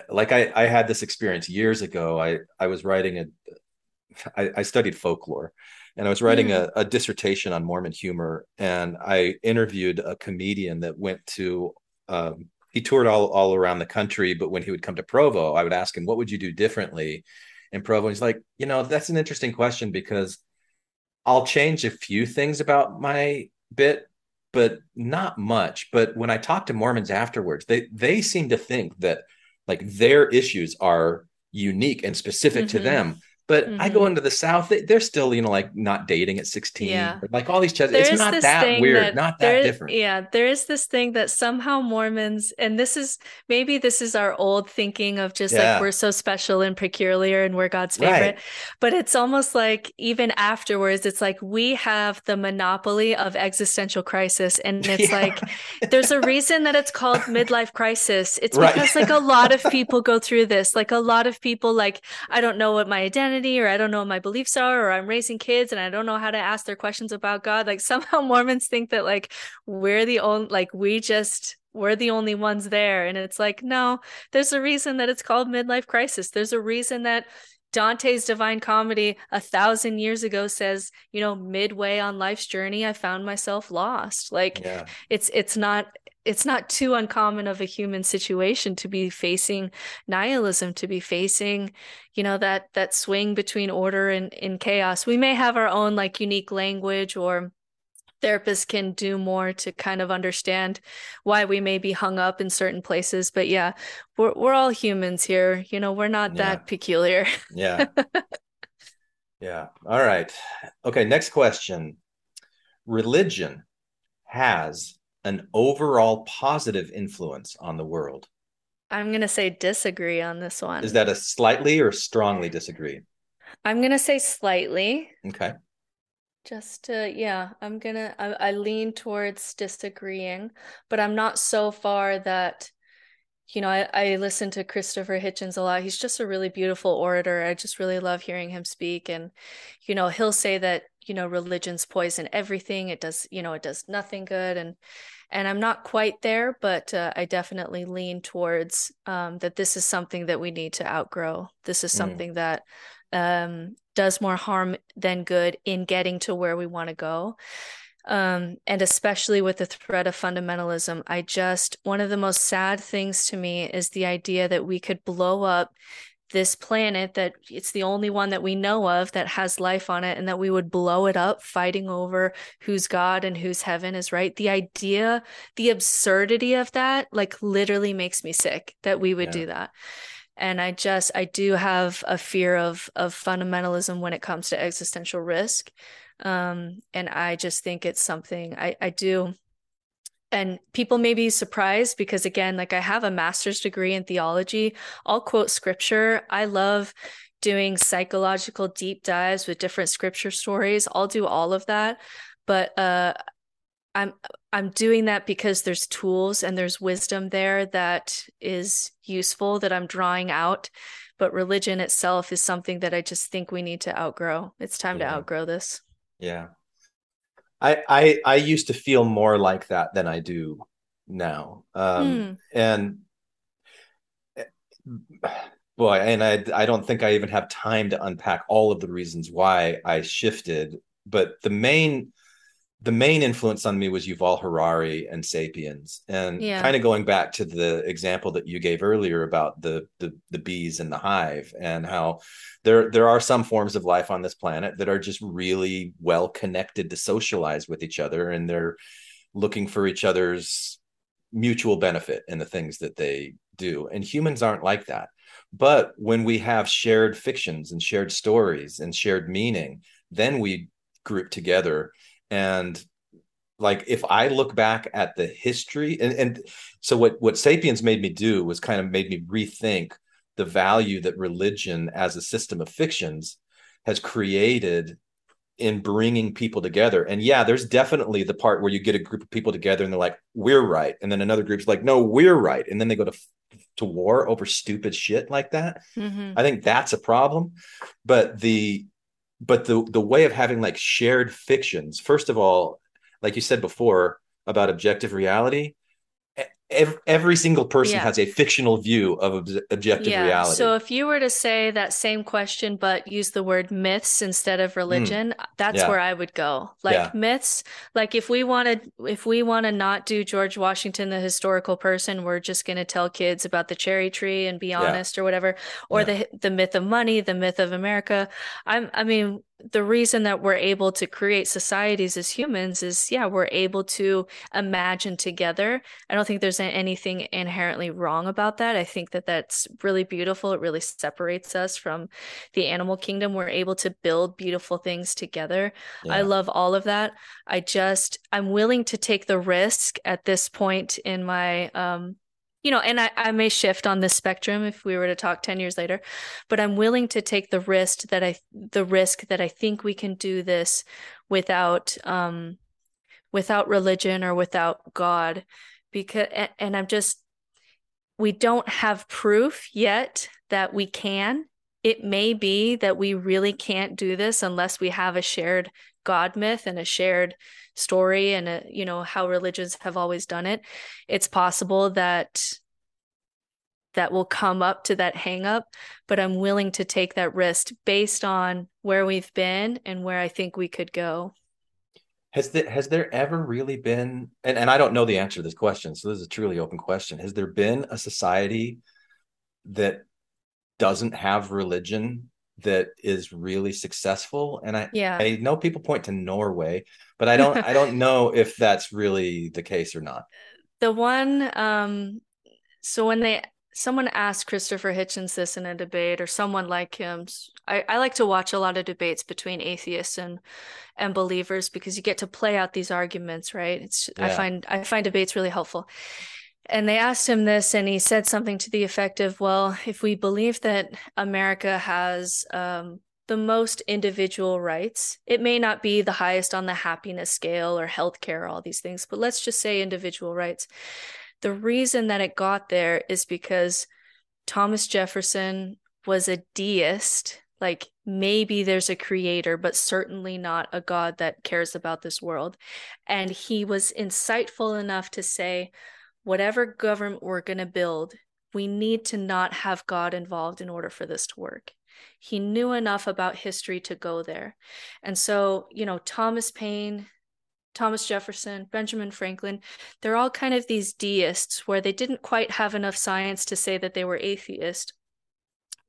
like I, I had this experience years ago. I, I was writing a, I, I studied folklore and I was writing a, a dissertation on Mormon humor. And I interviewed a comedian that went to, um, he toured all, all around the country, but when he would come to Provo, I would ask him, what would you do differently in Provo? And He's like, you know, that's an interesting question because I'll change a few things about my bit, but not much. But when I talk to Mormons afterwards, they they seem to think that like their issues are unique and specific to Mhm. them. But I go Mhm. into the South, they, they're still, you know, like not dating at 16. Yeah. Like all these. There It's not that weird, that not that different. Yeah, there is this thing that somehow Mormons, and this is maybe this is our old thinking of just Yeah. like we're so special and peculiar and we're God's Right. favorite. But it's almost like even afterwards, it's like we have the monopoly of existential crisis. And (laughs) it's Yeah. like there's a reason that it's called midlife crisis. It's (laughs) Right. because like a lot of people go through this. Like a lot of people like I don't know what my identity or I don't know what my beliefs are or I'm raising kids and I don't know how to ask their questions about God. Like (laughs) somehow Mormons think that like we're the only like we just we're the only ones there and it's like no, there's a reason that it's called midlife crisis. There's a reason that Dante's Divine Comedy a thousand years ago says, you know, midway on life's journey, I found myself lost. Like Yeah. it's it's not it's not too uncommon of a human situation to be facing nihilism to be facing you know that that swing between order and in chaos we may have our own like unique language or therapists can do more to kind of understand why we may be hung up in certain places but yeah we're we're all humans here you know we're not Yeah. that peculiar Yeah. (laughs) yeah. All right. Okay. Next question. Religion has an overall positive influence on the world. i'm going to say disagree on this one Is that a slightly or strongly disagree? i'm going to say slightly Okay. Just to, yeah, I'm gonna, I, I lean towards disagreeing, but I'm not so far that, you know, I, I listen to Christopher Hitchens a lot. He's just a really beautiful orator. I just really love hearing him speak. And, you know, he'll say that, you know, religion's poison everything. It does, you know, it does nothing good. And, and I'm not quite there, but uh, I definitely lean towards um, that this is something that we need to outgrow. This is Mm. something that um, does more harm than good in getting to where we want to go. Um, and especially with the threat of fundamentalism, I just, one of the most sad things to me is the idea that we could blow up this planet that it's the only one that we know of that has life on it and that we would blow it up fighting over who's god and who's heaven is right. The idea the absurdity of that like literally makes me sick that we would Yeah. do that. And i just i do have a fear of of fundamentalism when it comes to existential risk. Um and i just think it's something i i do and people may be surprised because again like i have a master's degree in theology. I'll quote scripture. I love doing psychological deep dives with different scripture stories. I'll do all of that. But uh i'm i'm doing that because there's tools and there's wisdom there that is useful that i'm drawing out. But religion itself is something that i just think we need to outgrow. It's time to outgrow this. Yeah. I I I used to feel more like that than I do now. Um Hmm. and boy, and I I don't think I even have time to unpack all of the reasons why I shifted, but the main the main influence on me was Yuval Harari and Sapiens. And Yeah. kind of going back to the example that you gave earlier about the the the bees in the hive and how there there are some forms of life on this planet that are just really well connected to socialize with each other and they're looking for each other's mutual benefit in the things that they do and humans aren't like that but when we have shared fictions and shared stories and shared meaning then we group together and like if i look back at the history and, and so what what sapiens made me do was kind of made me rethink the value that religion as a system of fictions has created in bringing people together. And yeah, there's definitely the part where you get a group of people together and they're like, "We're right," and then another group's like, "No, we're right," and then they go to to war over stupid shit like that. Mhm. I think that's a problem. But the but the the way of having like shared fictions, first of all, like you said before about objective reality, every, every single person Yeah. has a fictional view of ob- objective Yeah. reality. So if you were to say that same question, but use the word myths instead of religion, that's Mm. Yeah. where I would go. Like myths, like if we wanted, if we want to not do George Washington, the historical person, we're just going to tell kids about the cherry tree and be honest or whatever, or the the myth of money, the myth of America. I'm, I mean, the reason that we're able to create societies as humans is, yeah, we're able to imagine together. I don't think there's anything inherently wrong about that. I think that that's really beautiful. It really separates us from the animal kingdom. We're able to build beautiful things together. I love all of that. I just, I'm willing to take the risk at this point in my, um, you know, and I, I may shift on this spectrum if we were to talk 10 years later, but I'm willing to take the risk that I, the risk that I think we can do this without, um, without religion or without God because and, and I'm just we don't have proof yet that we can. It may be that we really can't do this unless we have a shared God myth and a shared story and a you know how religions have always done it. It's possible that that will come up to that hang up, but I'm willing to take that risk based on where we've been and where I think we could go. Has there has there ever really been and, and I don't know the answer to this question, so this is a truly open question. Has there been a society that doesn't have religion that is really successful? And I Yeah. I know people point to Norway, but I don't I don't (laughs) know if that's really the case or not. The one, um, so when they someone asked Christopher Hitchens this in a debate, or someone like him, I, I like to watch a lot of debates between atheists and and believers because you get to play out these arguments, right? It's I find I find debates really helpful. And they asked him this, and he said something to the effect of, "Well, if we believe that America has um, the most individual rights, it may not be the highest on the happiness scale or healthcare, all these things, but let's just say individual rights. The reason that it got there is because Thomas Jefferson was a deist. Like maybe there's a creator, but certainly not a God that cares about this world. And he was insightful enough to say, whatever government we're going to build, we need to not have God involved in order for this to work. he knew enough about history to go there. And so, you know, Thomas Paine, Thomas Jefferson, Benjamin Franklin, they're all kind of these deists where they didn't quite have enough science to say that they were atheist,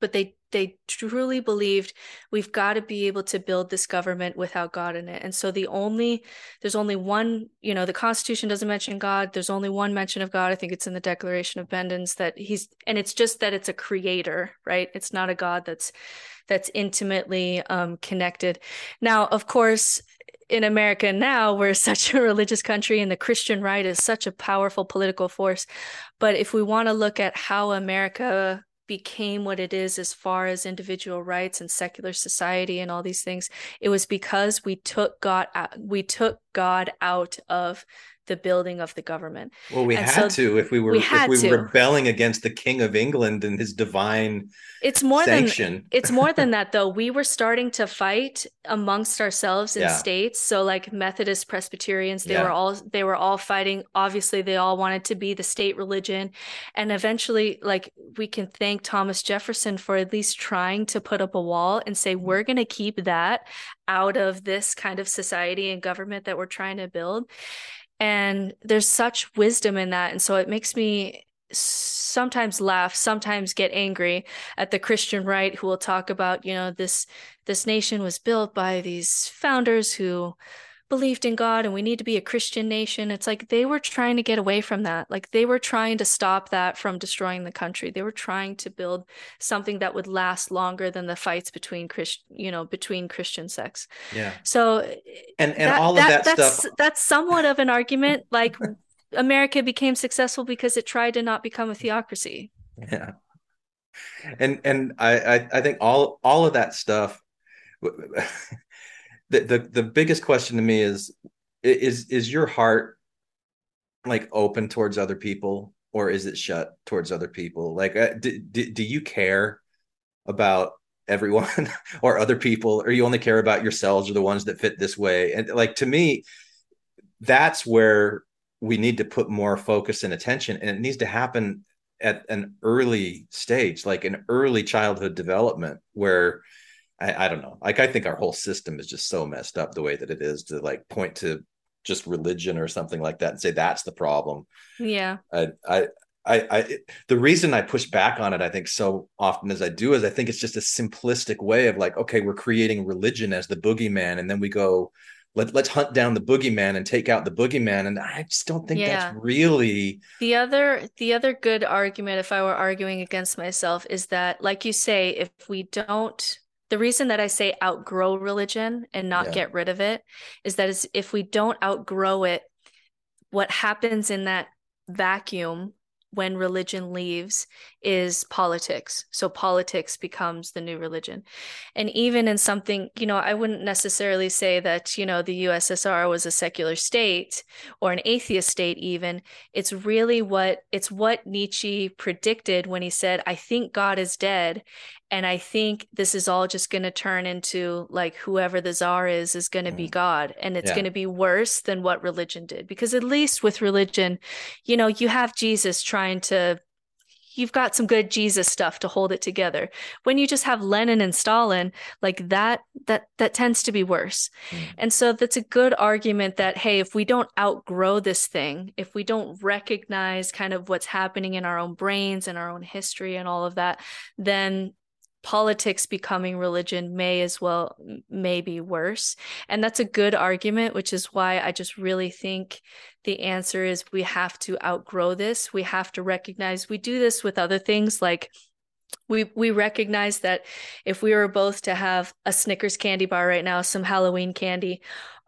but they they truly believed we've got to be able to build this government without God in it. And so the only there's only one, you know, the Constitution doesn't mention God. There's only one mention of God. I think it's in the Declaration of Independence that he's and it's just that it's a creator, right? It's not a God that's that's intimately um, connected. Now, of course, in America now, we're (laughs) such a religious country and the Christian right is such a powerful political force. But if we want to look at how America became what it is as far as individual rights and secular society and all these things it was because we took god out, we took god out of the building of the government well we And had so to if we were we if we to. were rebelling against the king of england and his divine it's more sanction. than (laughs) it's more than (laughs) that though we were starting to fight amongst ourselves in Yeah. states so like methodist presbyterians they Yeah. were all they were all fighting obviously they all wanted to be the state religion and eventually like we can thank thomas jefferson for at least trying to put up a wall and say mm. we're going to keep that out of this kind of society and government that we're trying to build and there's such wisdom in that. And so it makes me sometimes laugh sometimes get angry at the christian right who will talk about you know this this nation was built by these founders who believed in god and we need to be a christian nation it's like they were trying to get away from that like they were trying to stop that from destroying the country they were trying to build something that would last longer than the fights between christ you know between christian sects yeah so and and all of that, that's, stuff That's somewhat of an argument. (laughs) Like America became successful because it tried to not become a theocracy. yeah and and I, I i think all all of that stuff the, the the biggest question to me is is is your heart like open towards other people or is it shut towards other people? Like uh, do, do, do you care about everyone (laughs) or other people or you only care about yourselves or the ones that fit this way? And like to me that's where we need to put more focus and attention and it needs to happen at an early stage like an early childhood development where I, I don't know like i think our whole system is just so messed up the way that it is to like point to just religion or something like that and say that's the problem Yeah. I, I, I, I, the reason I push back on it, I think, so often as I do, is I think it's just a simplistic way of like, okay, we're creating religion as the boogeyman, and then we go, let let's hunt down the boogeyman and take out the boogeyman, and I just don't think Yeah. that's really, The other the other good argument if I were arguing against myself is that like you say if we don't the reason that I say outgrow religion and not Yeah. get rid of it is that is if we don't outgrow it what happens in that vacuum when religion leaves is politics. So politics becomes the new religion. And even in something, you know, I wouldn't necessarily say that, you know, the USSR was a secular state or an atheist state even. It's really what it's what Nietzsche predicted when he said, I think God is dead. And I think this is all just going to turn into like whoever the czar is, is going to be mm. God. And it's Yeah. going to be worse than what religion did. Because at least with religion, you know, you have Jesus trying to, you've got some good Jesus stuff to hold it together. When you just have Lenin and Stalin, like that, that, that tends to be worse. Mm. And so that's a good argument that, hey, if we don't outgrow this thing, if we don't recognize kind of what's happening in our own brains and our own history and all of that, then politics becoming religion may as well may be worse. And that's a good argument which is why i just really think the answer is we have to outgrow this. We have to recognize we do this with other things like we we recognize that if we were both to have a Snickers candy bar right now, some Halloween candy,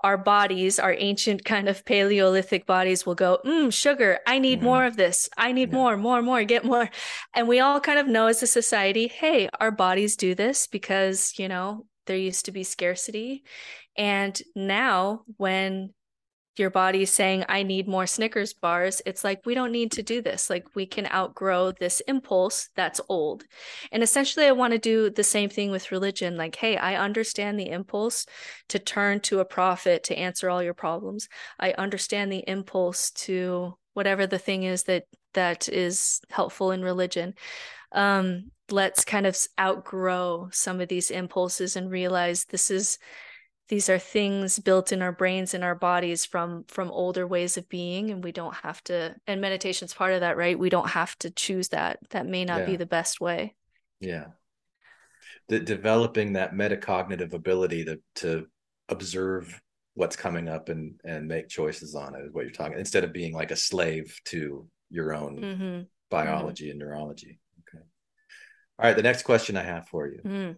our bodies, our ancient kind of Paleolithic bodies will go, mm, sugar, I need more of this. I need more, more, more, get more. And we all kind of know as a society, hey, our bodies do this because, you know, there used to be scarcity. And now when your body's saying, I need more Snickers bars, it's like, we don't need to do this. Like, we can outgrow this impulse that's old. And essentially, I want to do the same thing with religion. Like, hey, I understand the impulse to turn to a prophet to answer all your problems. I understand the impulse to whatever the thing is that that is helpful in religion. Um, let's kind of outgrow some of these impulses and realize this is these are things built in our brains and our bodies from from older ways of being and we don't have to and meditation's part of that right we don't have to choose that that may not Yeah. be the best way Yeah. The, developing that metacognitive ability to to observe what's coming up and and make choices on it is what you're talking instead of being like a slave to your own hmm biology and neurology. Okay. All right, the next question I have for you. mm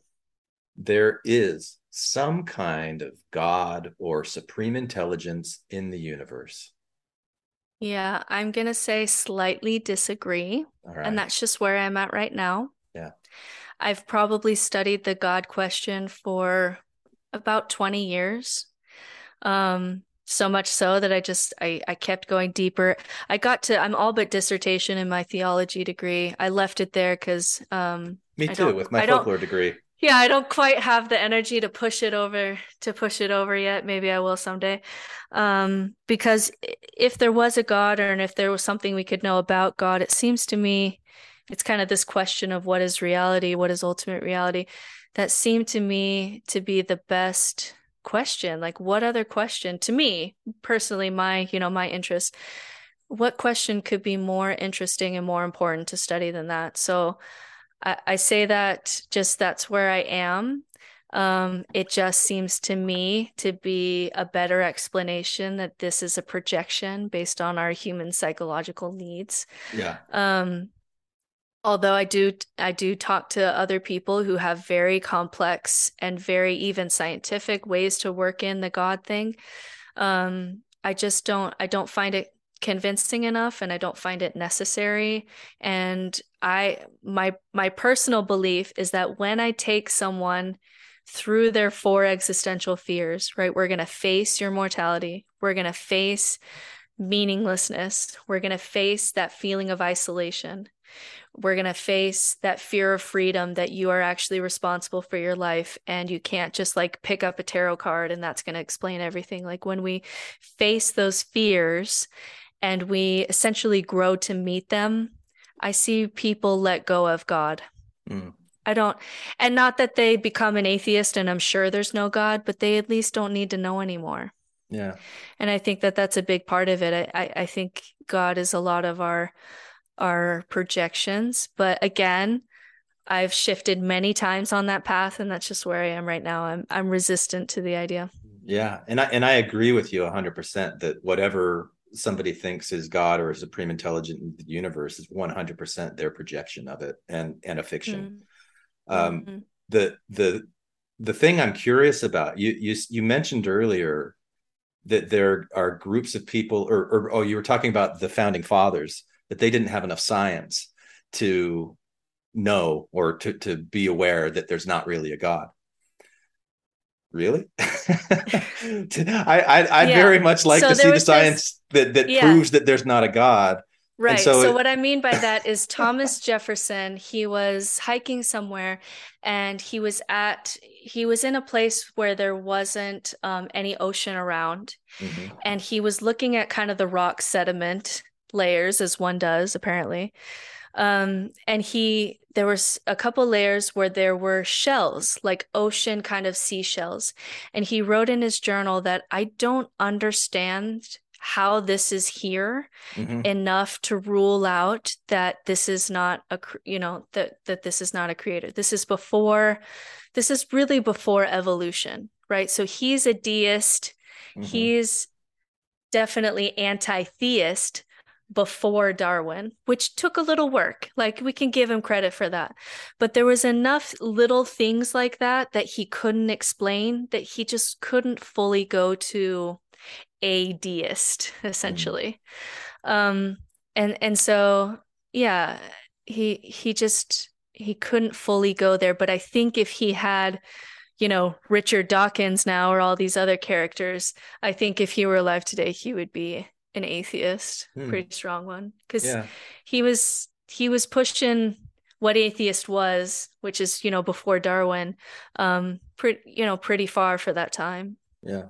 There is some kind of God or supreme intelligence in the universe. yeah i'm gonna say slightly disagree right. and that's just where i'm at right now Yeah. i've probably studied the god question for about 20 years um so much so that i just i i kept going deeper i got to i'm all but dissertation in my theology degree i left it there because um Me too, with my folklore degree. Yeah i don't quite have the energy to push it over to push it over yet. Maybe i will someday. Um because if there was a god or and if there was something we could know about god it seems to me it's kind of this question of what is reality what is ultimate reality. That seemed to me to be the best question. Like what other question? To me personally my you know my interest what question could be more interesting and more important to study than that? So I, I say that just that's where I am. Um, it just seems to me to be a better explanation that this is a projection based on our human psychological needs. Yeah. Um, although I do I do talk to other people who have very complex and very even scientific ways to work in the God thing. Um, I just don't I don't find it convincing enough and I don't find it necessary. And I my my personal belief is that when I take someone through their four existential fears, right? We're going to face your mortality. We're going to face meaninglessness. We're going to face that feeling of isolation. We're going to face that fear of freedom that you are actually responsible for your life and you can't just like pick up a tarot card and that's going to explain everything. Like when we face those fears and we essentially grow to meet them, I see people let go of God. Mm. I don't, and not that they become an atheist and I'm sure there's no God, but they at least don't need to know anymore. Yeah. And I think that that's a big part of it. I, I, I think God is a lot of our our projections, but again, I've shifted many times on that path, and that's just where I am right now. I'm I'm resistant to the idea. Yeah. And I and I agree with you hundred percent that whatever somebody thinks is God or a supreme intelligent in the universe is one hundred percent their projection of it and and a fiction. Um Mhm. the the the thing I'm curious about you you you mentioned earlier that there are groups of people or, or oh you were talking about the founding fathers that they didn't have enough science to know or to to be aware that there's not really a god really (laughs) i i i Yeah. very much like So to see the was this- science that that Yeah. proves that there's not a god Right. so So, it- what I mean by that is (laughs) Thomas Jefferson, he was hiking somewhere and he was at, he was in a place where there wasn't um, any ocean around. Mhm. And he was looking at kind of the rock sediment layers, as one does, apparently. Um, and he, there was a couple layers where there were shells, like ocean kind of seashells. And he wrote in his journal that I don't understand how this is here Mhm. enough to rule out that this is not a you know that that this is not a creator this is before this is really before evolution right so he's a deist Mhm. he's definitely anti-theist before Darwin which took a little work like we can give him credit for that. But there was enough little things like that that he couldn't explain that he just couldn't fully go to a deist essentially. Um and and so yeah he he just he couldn't fully go there. But i think if he had you know richard dawkins now or all these other characters i think if he were alive today he would be an atheist Hmm. pretty strong one because yeah he was he was pushing what atheist was which is you know before darwin um pretty you know pretty far for that time Yeah.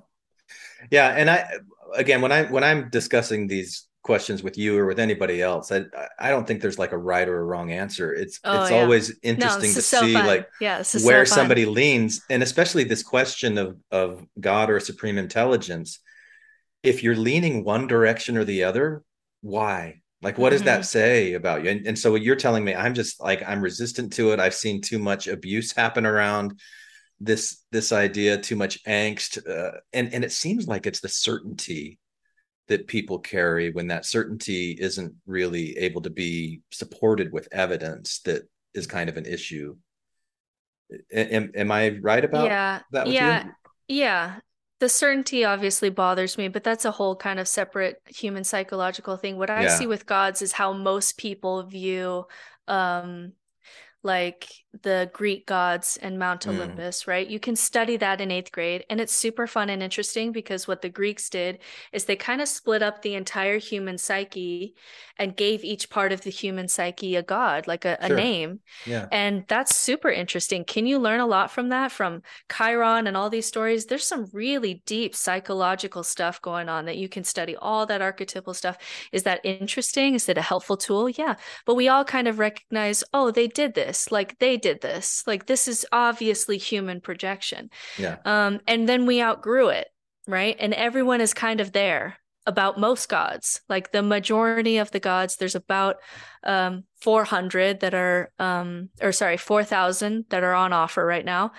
Yeah, and I again when I when I'm discussing these questions with you or with anybody else. I I don't think there's like a right or a wrong answer. It's Oh, it's yeah. always interesting this to so see fun. like yeah, where so somebody leans and especially this question of of god or supreme intelligence if you're leaning one direction or the other why? Like what does Mm-hmm. that say about you? And, and so what you're telling me i'm just like i'm resistant to it. I've seen too much abuse happen around this this idea too much angst uh, and and it seems like it's the certainty that people carry when that certainty isn't really able to be supported with evidence that is kind of an issue. Am, am i right about yeah, that yeah, you? Yeah. The certainty obviously bothers me, but that's a whole kind of separate human psychological thing. What I Yeah. see with gods is how most people view um like the Greek gods and Mount Mm. Olympus, right? You can study that in eighth grade, and it's super fun and interesting because what the Greeks did is they kind of split up the entire human psyche and gave each part of the human psyche a god, like a, a name. yeah And that's super interesting. Can you learn a lot from that? From Chiron and all these stories? There's some really deep psychological stuff going on that you can study, all that archetypal stuff. Is that interesting? Is it a helpful tool? Yeah. But we all kind of recognize, oh, they did this. Like they did this. Like this is obviously human projection. yeah Um, and then we outgrew it, right? And everyone is kind of there about most gods. Like the majority of the gods, there's about um 400 that are um or sorry, 4,000 that are on offer right now.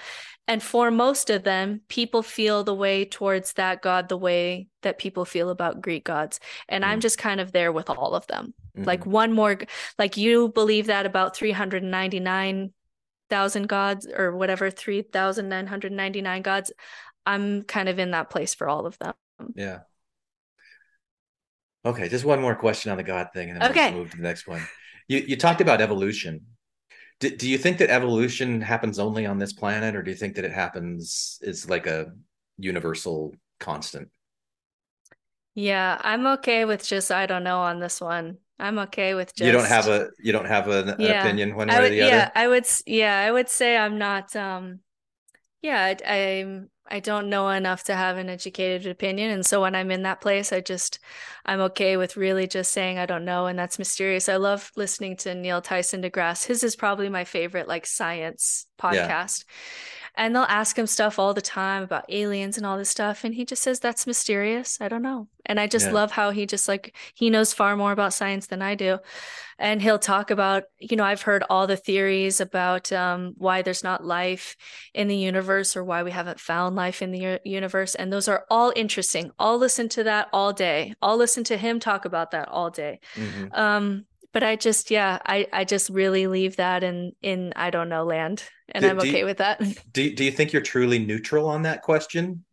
And for most of them, people feel the way towards that god the way that people feel about Greek gods. And I'm Mm. just kind of there with all of them. Like Mhm. one more like you believe that about 399,000 gods or whatever 3,999 gods. I'm kind of in that place for all of them. yeah okay just one more question on the god thing and then we'll move to the next one you you talked about evolution do, do you think that evolution happens only on this planet or do you think that it happens is like a universal constant Yeah, I'm okay with just I don't know on this one. I'm okay with just you don't have a you don't have an, an Yeah. opinion one I way or would, the other yeah, I would, yeah, I would say I'm not, um, yeah, I, I'm, I don't know enough to have an educated opinion. And so when I'm in that place, I just, I'm okay with really just saying I don't know. And that's mysterious. I love listening to Neil Tyson deGrasse. His is probably my favorite, like, science Yeah. And they'll ask him stuff all the time about aliens and all this stuff. And he just says, that's mysterious. I don't know. And I just Yeah. love how he just like, he knows far more about science than I do. And he'll talk about, you know, I've heard all the theories about um, why there's not life in the universe or why we haven't found life in the universe. And those are all interesting. I'll listen to that all day. I'll listen to him talk about that all day. Mhm. Um, but I just, yeah, I, I just really leave that in, in, I don't know, land. And Do- I'm do you- okay with that. (laughs) do, do you think you're truly neutral on that question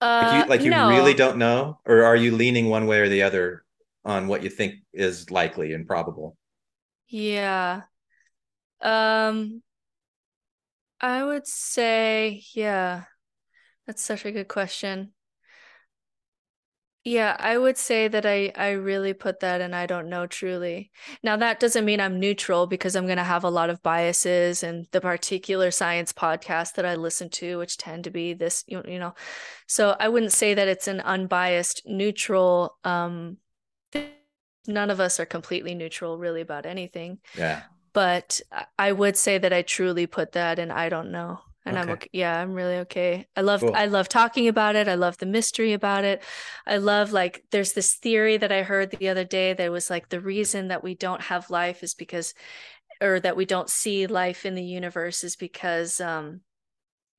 Uh, like you like you no. really don't know or are you leaning one way or the other on what you think is likely and probable Yeah. Um, I would say, yeah, that's such a good question. Yeah, I would say that I I really put that in I don't know truly. Now that doesn't mean I'm neutral because I'm going to have a lot of biases and the particular science podcasts that I listen to, which tend to be this, you you know. So I wouldn't say that it's an unbiased, neutral, um, none of us are completely neutral really about anything yeah but I- I would say that I truly put that in I don't know. And I'm Okay. okay. Yeah, I'm really okay. I love Cool. I love talking about it. I love the mystery about it. I love like there's this theory that I heard the other day that was like the reason that we don't have life is because or that we don't see life in the universe is because um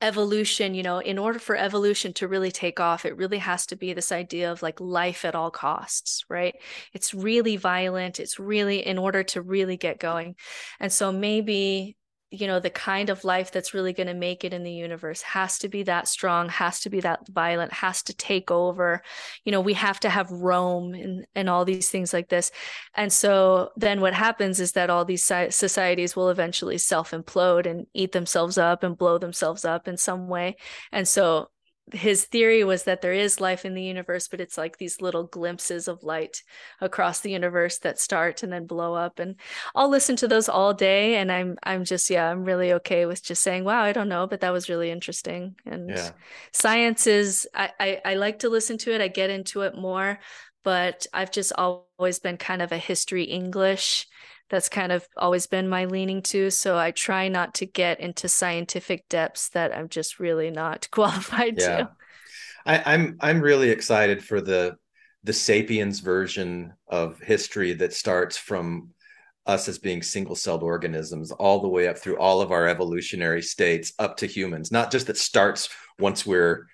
evolution, you know, in order for evolution to really take off, it really has to be this idea of like life at all costs, right? It's really violent. It's really in order to really get going. And so maybe, you know, the kind of life that's really going to make it in the universe has to be that strong, has to be that violent, has to take over. You know, we have to have Rome and, and all these things like this. And so then what happens is that all these societies will eventually self implode and eat themselves up and blow themselves up in some way. And so his theory was that there is life in the universe, but it's like these little glimpses of light across the universe that start and then blow up. And I'll listen to those all day. And I'm I'm just yeah, I'm really okay with just saying, wow, I don't know, but that was really interesting. And Yeah. science is I, I I like to listen to it. I get into it more, but I've just always been kind of a history English. That's kind of always been my leaning to. So I try not to get into scientific depths that I'm just really not (laughs) qualified Yeah. to. I, I'm I'm really excited for the the sapiens version of history that starts from us as being single-celled organisms all the way up through all of our evolutionary states up to humans. Not just that starts once we're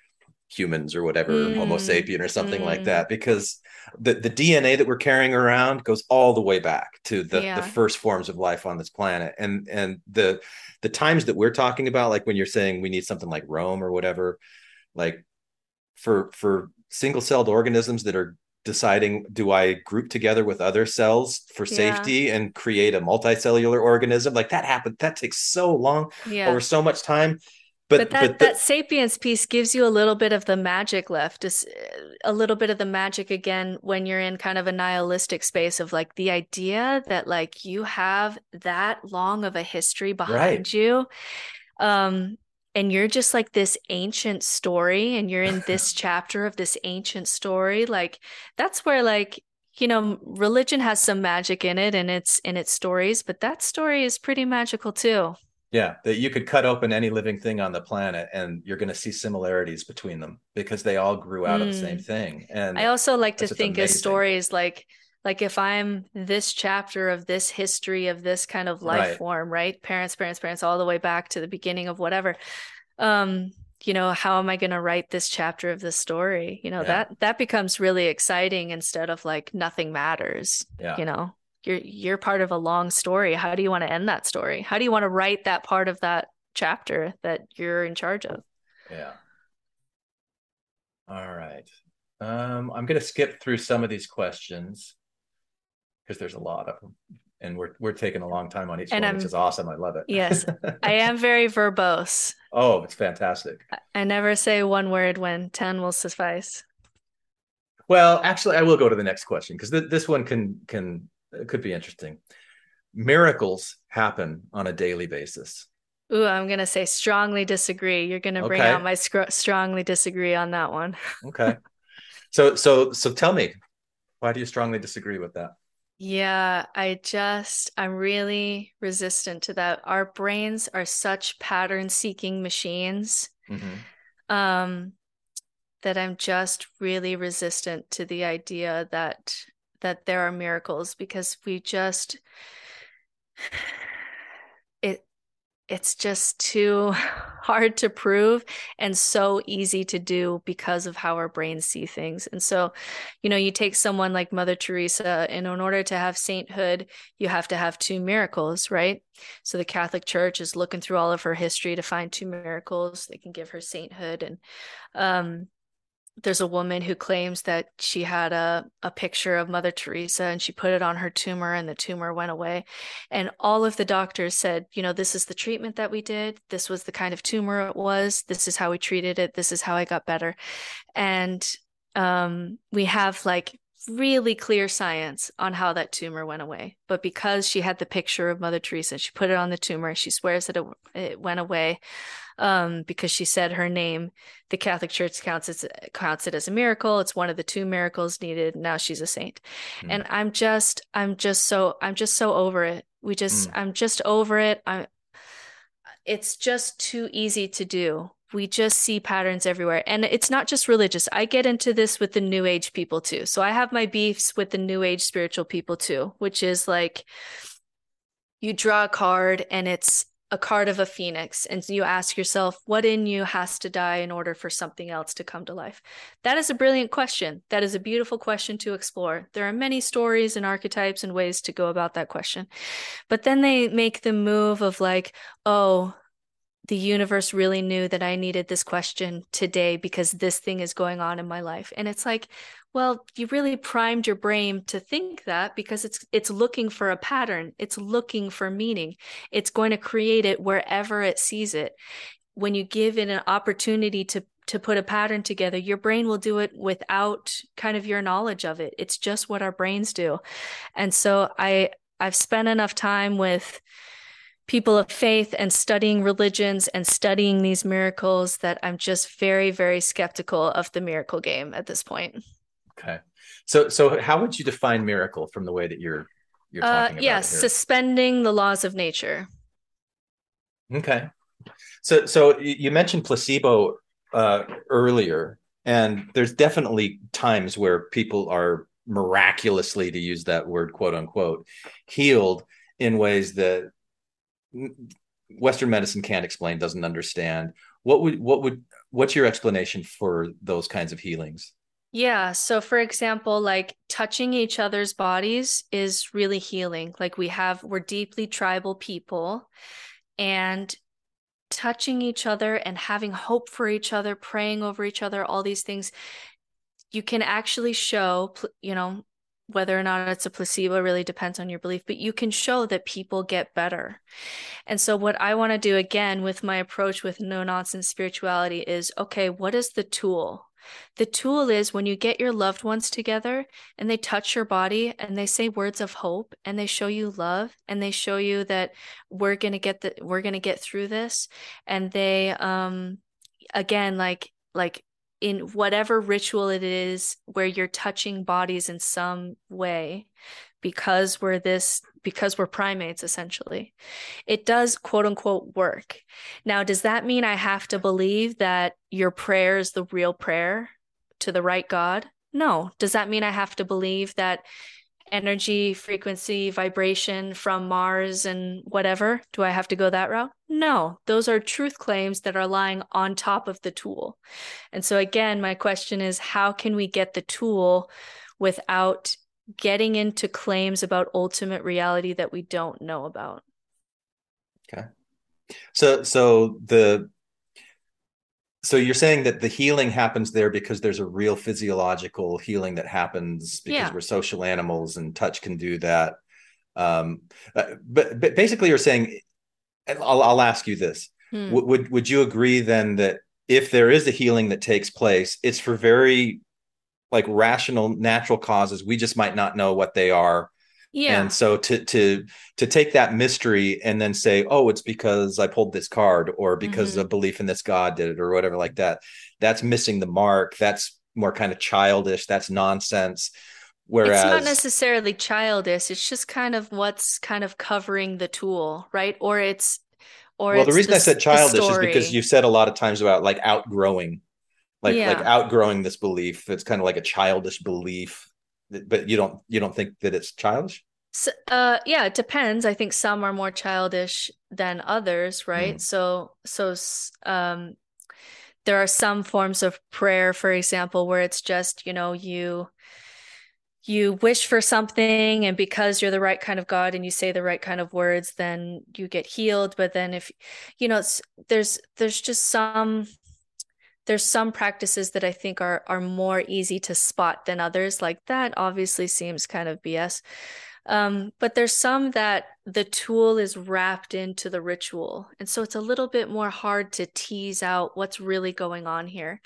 humans or whatever, Homo Mm, sapien or something like mm. that, because the, the DNA that we're carrying around goes all the way back to the, Yeah. the first forms of life on this planet. And and the the times that we're talking about, like when you're saying we need something like Rome or whatever, like for for single-celled organisms that are deciding do I group together with other cells for Yeah. safety and create a multicellular organism? Like that happened, that takes so long Yeah. over so much time. But, But that but the- that sapiens piece gives you a little bit of the magic left, is a little bit of the magic again when you're in kind of a nihilistic space of like the idea that like you have that long of a history behind you. Um, and you're just like this ancient story, and you're in this (laughs) chapter of this ancient story. Like that's where like you know religion has some magic in it and its in its stories, but that story is pretty magical too. Yeah, that you could cut open any living thing on the planet and you're going to see similarities between them because they all grew out of the same Mm. thing. And I also like to think of stories like like if I'm this chapter of this history of this kind of life Right. form, right? Parents, parents, parents, all the way back to the beginning of whatever. Um, you know, how am I going to write this chapter of this story? You know, Yeah. that that becomes really exciting instead of like nothing matters. yeah, You know, you're you're part of a long story. How do you want to end that story? How do you want to write that part of that chapter that you're in charge of? yeah. All right. Um, I'm going to skip through some of these questions because there's a lot of them. And we're we're taking a long time on each And one, which I'm- is awesome. I love it. Yes, (laughs) I am very verbose. oh, it's fantastic. I never say one word when 10 will suffice. Well, actually, I will go to the next question because th- this one can can could be interesting. Miracles happen on a daily basis. Ooh, I'm going to say strongly disagree. You're going to bring Okay. out my scr- strongly disagree on that one. (laughs) Okay. so so so tell me, why do you strongly disagree with that? Yeah, I just, I'm really resistant to that. Our brains are such pattern seeking machines Mhm. um, that I'm just really resistant to the idea that that there are miracles because we just it it's just too (laughs) hard to prove and so easy to do because of how our brains see things. And so, you know, you take someone like Mother Teresa, and in order to have sainthood, you have to have two miracles, right? So the Catholic Church is looking through all of her history to find two miracles that can give her sainthood. And um, there's a woman who claims that she had a, a picture of Mother Teresa and she put it on her tumor and the tumor went away. And all of the doctors said, you know, this is the treatment that we did. This was the kind of tumor it was. This is how we treated it. This is how I got better. And um, we have like really clear science on how that tumor went away. But because she had the picture of Mother Teresa, she put it on the tumor. She swears that it, it went away um, because she said her name. The Catholic Church counts it counts it as a miracle. It's one of the two miracles needed. Now she's a saint, Hmm. and I'm just I'm just so I'm just so over it. We just Mm. I'm just over it. I'm. It's just too easy to do. We just see patterns everywhere, and it's not just religious. I get into this with the New Age people too. So I have my beefs with the New Age spiritual people too, which is like you draw a card and it's a card of a phoenix. And you ask yourself what in you has to die in order for something else to come to life? That is a brilliant question. That is a beautiful question to explore. There are many stories and archetypes and ways to go about that question. But then they make the move of like oh the universe really knew that I needed this question today because this thing is going on in my life. And it's like, well, you really primed your brain to think that because it's it's looking for a pattern. It's looking for meaning. It's going to create it wherever it sees it. When you give it an opportunity to to put a pattern together your brain will do it without kind of your knowledge of it it's just what our brains do and so i i've spent enough time with people of faith and studying religions and studying these miracles that i'm just very very skeptical of the miracle game at this point Okay. So so how would you define miracle from the way that you're you're uh talking about yes suspending the laws of nature Okay. So so you mentioned placebo uh, earlier, and there's definitely times where people are miraculously, to use that word, quote unquote, healed in ways that Western medicine can't explain, doesn't understand. What would what would what's your explanation for those kinds of healings? Yeah. So, for example, like touching each other's bodies is really healing. Like, we have, we're deeply tribal people, and touching each other and having hope for each other, praying over each other, all these things, you can actually show, you know, whether or not it's a placebo really depends on your belief, but you can show that people get better. And so, what I want to do again with my approach with no nonsense spirituality is okay, what is the tool? The tool is when you get your loved ones together and they touch your body and they say words of hope and they show you love and they show you that we're going to get the we're going to get through this and they um again like like in whatever ritual it is where you're touching bodies in some way because we're this because we're primates essentially. It does quote unquote work. Now does that mean i have to believe that your prayer is the real prayer to the right god? No. Does that mean i have to believe that energy frequency vibration from mars and whatever do i have to go that route no those are truth claims that are lying on top of the tool and so again my question is how can we get the tool without getting into claims about ultimate reality that we don't know about. Okay. So so the so you're saying that the healing happens there because there's a real physiological healing that happens because Yeah. we're social animals and touch can do that. Um, uh, but but basically, you're saying, I'll I'll ask you this: Hmm. would would would you agree then that if there is a healing that takes place, it's for very like rational, natural causes? We just might not know what they are, Yeah. and so to to to take that mystery and then say, oh, it's because I pulled this card or because Mhm. of belief in this God did it or whatever like that. That's missing the mark. That's more kind of childish. That's nonsense. Whereas it's not necessarily childish. It's just kind of what's kind of covering the tool, right? Or it's or well, the it's reason I said childish is because story. you said a lot of times about like outgrowing, like like outgrowing this belief. It's kind of like a childish belief, but you don't you don't think that it's childish. S uh, yeah, it depends. I think some are more childish than others, right? Mm. So, so um, there are some forms of prayer, for example, where it's just, you know, you you wish for something, and because you're the right kind of God and you say the right kind of words, then you get healed. But then if, you know, it's, there's there's just some there's some practices that I think are are more easy to spot than others. Like that obviously seems kind of BS. Um, but there's some that the tool is wrapped into the ritual. And so it's a little bit more hard to tease out what's really going on here.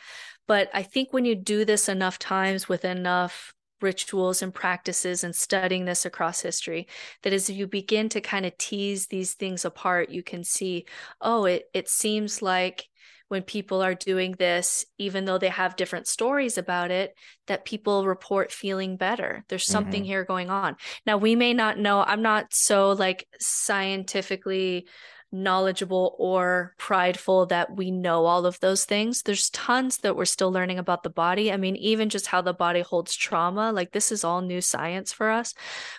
But I think when you do this enough times with enough rituals and practices and studying this across history, that as you begin to kind of tease these things apart, you can see, oh, it, it seems like when people are doing this, even though they have different stories about it, that people report feeling better. There's something Mhm. here going on. Now, we may not know, I'm not so like scientifically knowledgeable or prideful that we know all of those things. There's tons that we're still learning about the body. I mean, even just how the body holds trauma, like this is all new science for us.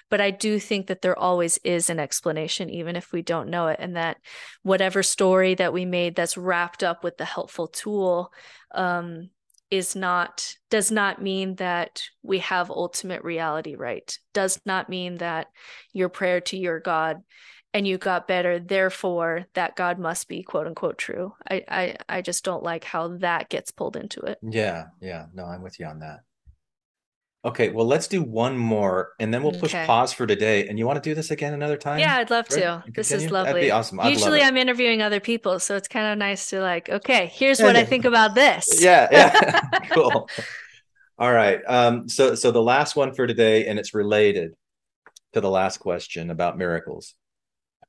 But I do think that there always is an explanation, even if we don't know it, and that whatever story that we made that's wrapped up with the helpful tool um, is not does not mean that we have ultimate reality right does not mean that your prayer to your god and you got better therefore that god must be quote unquote true i i, I just don't like how that gets pulled into it Yeah, yeah. No, I'm with you on that. Okay, well, let's do one more and then we'll push Okay. pause for today. And you want to do this again another time? Yeah, I'd love Right? to. And This is continue? That'd be awesome. I'd Usually. I'm interviewing other people, so it's kind of nice to like, okay, here's what I think about this. (laughs) Yeah, yeah. (laughs) Cool. All right. Um, so so the last one for today, and it's related to the last question about miracles.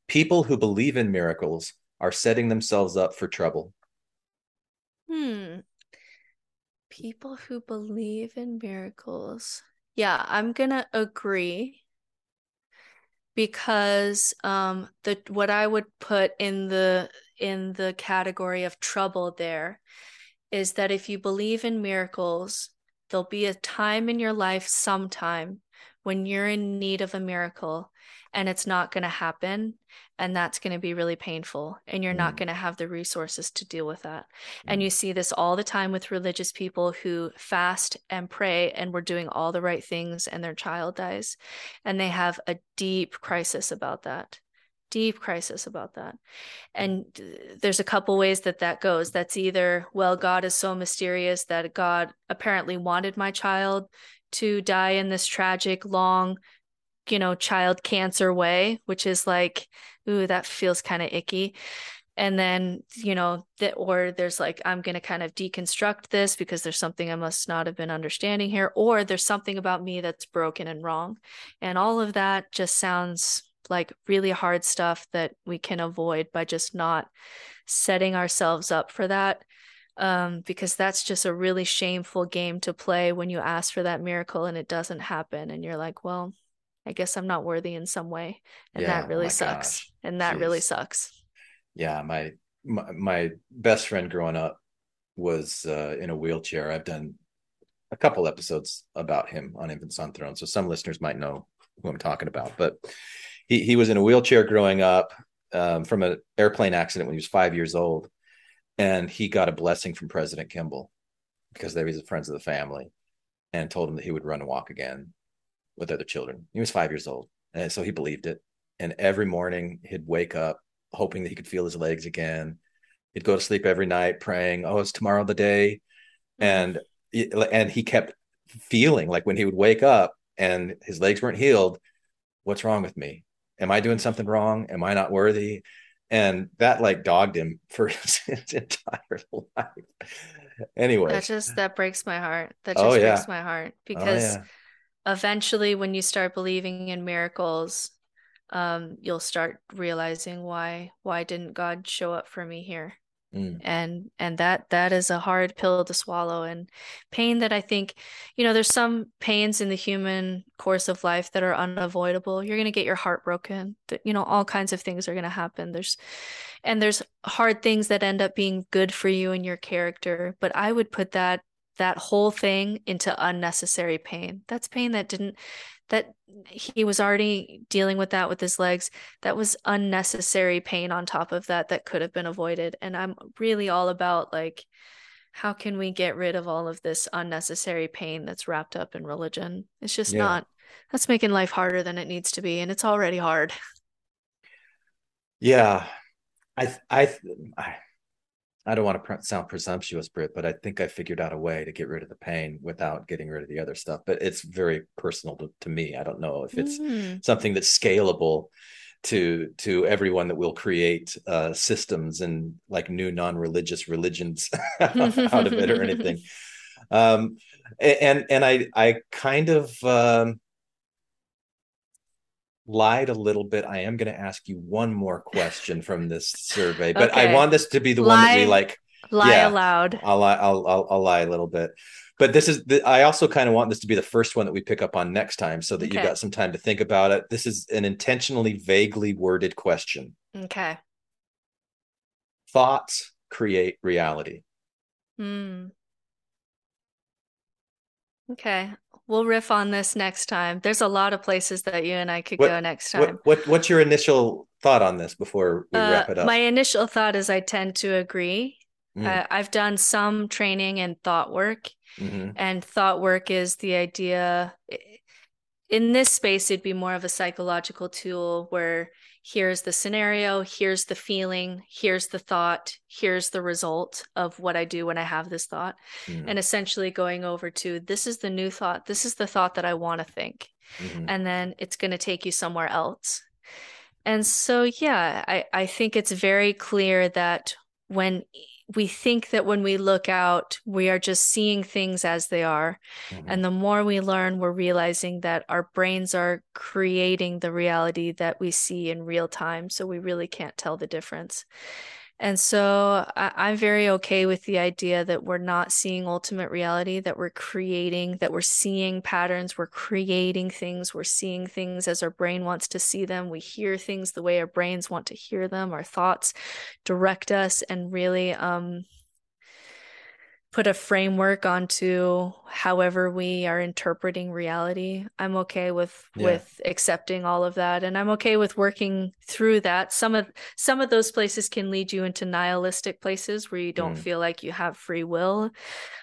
People who believe in miracles are setting themselves up for trouble. Hmm. People who believe in miracles. Yeah, I'm gonna agree because um the what I would put in the in the category of trouble there is that if you believe in miracles, there'll be a time in your life sometime when you're in need of a miracle and it's not going to happen and that's going to be really painful and you're not Mm. going to have the resources to deal with that. And you see this all the time with religious people who fast and pray and we're doing all the right things and their child dies. And they have a deep crisis about that. Deep crisis about that. And there's a couple ways that that goes. That's either, well, God is so mysterious that God apparently wanted my child to die in this tragic, long, you know, child cancer way, which is like, ooh, that feels kind of icky. And then you know that or there's like i'm going to kind of deconstruct this because there's something i must not have been understanding here or there's something about me that's broken and wrong. And all of that just sounds like really hard stuff that we can avoid by just not setting ourselves up for that um, because that's just a really shameful game to play when you ask for that miracle and it doesn't happen. And you're like well i guess i'm not worthy in some way and Yeah, that really sucks gosh. and that really sucks Yeah, my my, my best friend growing up was uh, in a wheelchair. I've done a couple episodes about him on Infants on Thrones, so some listeners might know who I'm talking about. But he he was in a wheelchair growing up um, from an airplane accident when he was five years old, and he got a blessing from President Kimball because they was friends of the family, and told him that he would run and walk again with other children. He was five years old, and so he believed it. And every morning he'd wake up hoping that he could feel his legs again. He'd go to sleep every night praying, "Oh, it's tomorrow the day?" Mm. And and he kept feeling like when he would wake up and his legs weren't healed, what's wrong with me? Am I doing something wrong? Am I not worthy? And that like dogged him for his, (laughs) his entire life. Anyway, That just that breaks my heart. That Oh, just yeah. breaks my heart oh because yeah, eventually when you start believing in miracles, um, you'll start realizing why why didn't God show up for me here? Mm. And and that that is a hard pill to swallow and pain that I think, you know, there's some pains in the human course of life that are unavoidable. You're going to get your heart broken. You know, all kinds of things are going to happen. There's and there's hard things that end up being good for you and your character, but I would put that that whole thing into unnecessary pain. That's pain that didn't that he was already dealing with that with his legs. That was unnecessary pain on top of that that could have been avoided. And I'm really all about like how can we get rid of all of this unnecessary pain that's wrapped up in religion? It's just Yeah. not that's making life harder than it needs to be and it's already hard. yeah. I I I, I don't want to sound presumptuous, Britt, but I think I figured out a way to get rid of the pain without getting rid of the other stuff. But it's very personal to, to me. I don't know if it's Mhm. something that's scalable to to everyone that will create uh, systems and like new non-religious religions (laughs) out of it or anything. (laughs) Um, and and I I kind of um, lied a little bit. I am going to ask you one more question from this survey, but I want this to be the one that we like. Lie Yeah. aloud. I'll lie. I'll, I'll I'll lie a little bit, but this is. The, I also kind of want this to be the first one that we pick up on next time, so that you've got some time to think about it. This is an intentionally vaguely worded question. Okay. Thoughts create reality. Hmm. Okay. We'll riff on this next time. There's a lot of places that you and I could What- go next time. What what what's your initial thought on this before we Uh, wrap it up? my initial thought is I tend to agree. Mm. Uh, I've done some training in thought work, Mhm. and thought work is the idea. in this space, it'd be more of a psychological tool where here's the scenario, here's the feeling, here's the thought, here's the result of what I do when I have this thought. Mm. And essentially going over to this is the new thought, this is the thought that I want to think. Mhm. And then it's going to take you somewhere else. And so, yeah, I, I think it's very clear that when we think that when we look out, we are just seeing things as they are. Mhm. And the more we learn, we're realizing that our brains are creating the reality that we see in real time. So we really can't tell the difference. And so I, I'm very okay with the idea that we're not seeing ultimate reality, that we're creating, that we're seeing patterns, we're creating things, we're seeing things as our brain wants to see them. We hear things the way our brains want to hear them. Our thoughts direct us and really um, put a framework onto however we are interpreting reality. I'm okay with Yeah. with accepting all of that and I'm okay with working through that. Some of some of those places can lead you into nihilistic places where you don't Mm. feel like you have free will.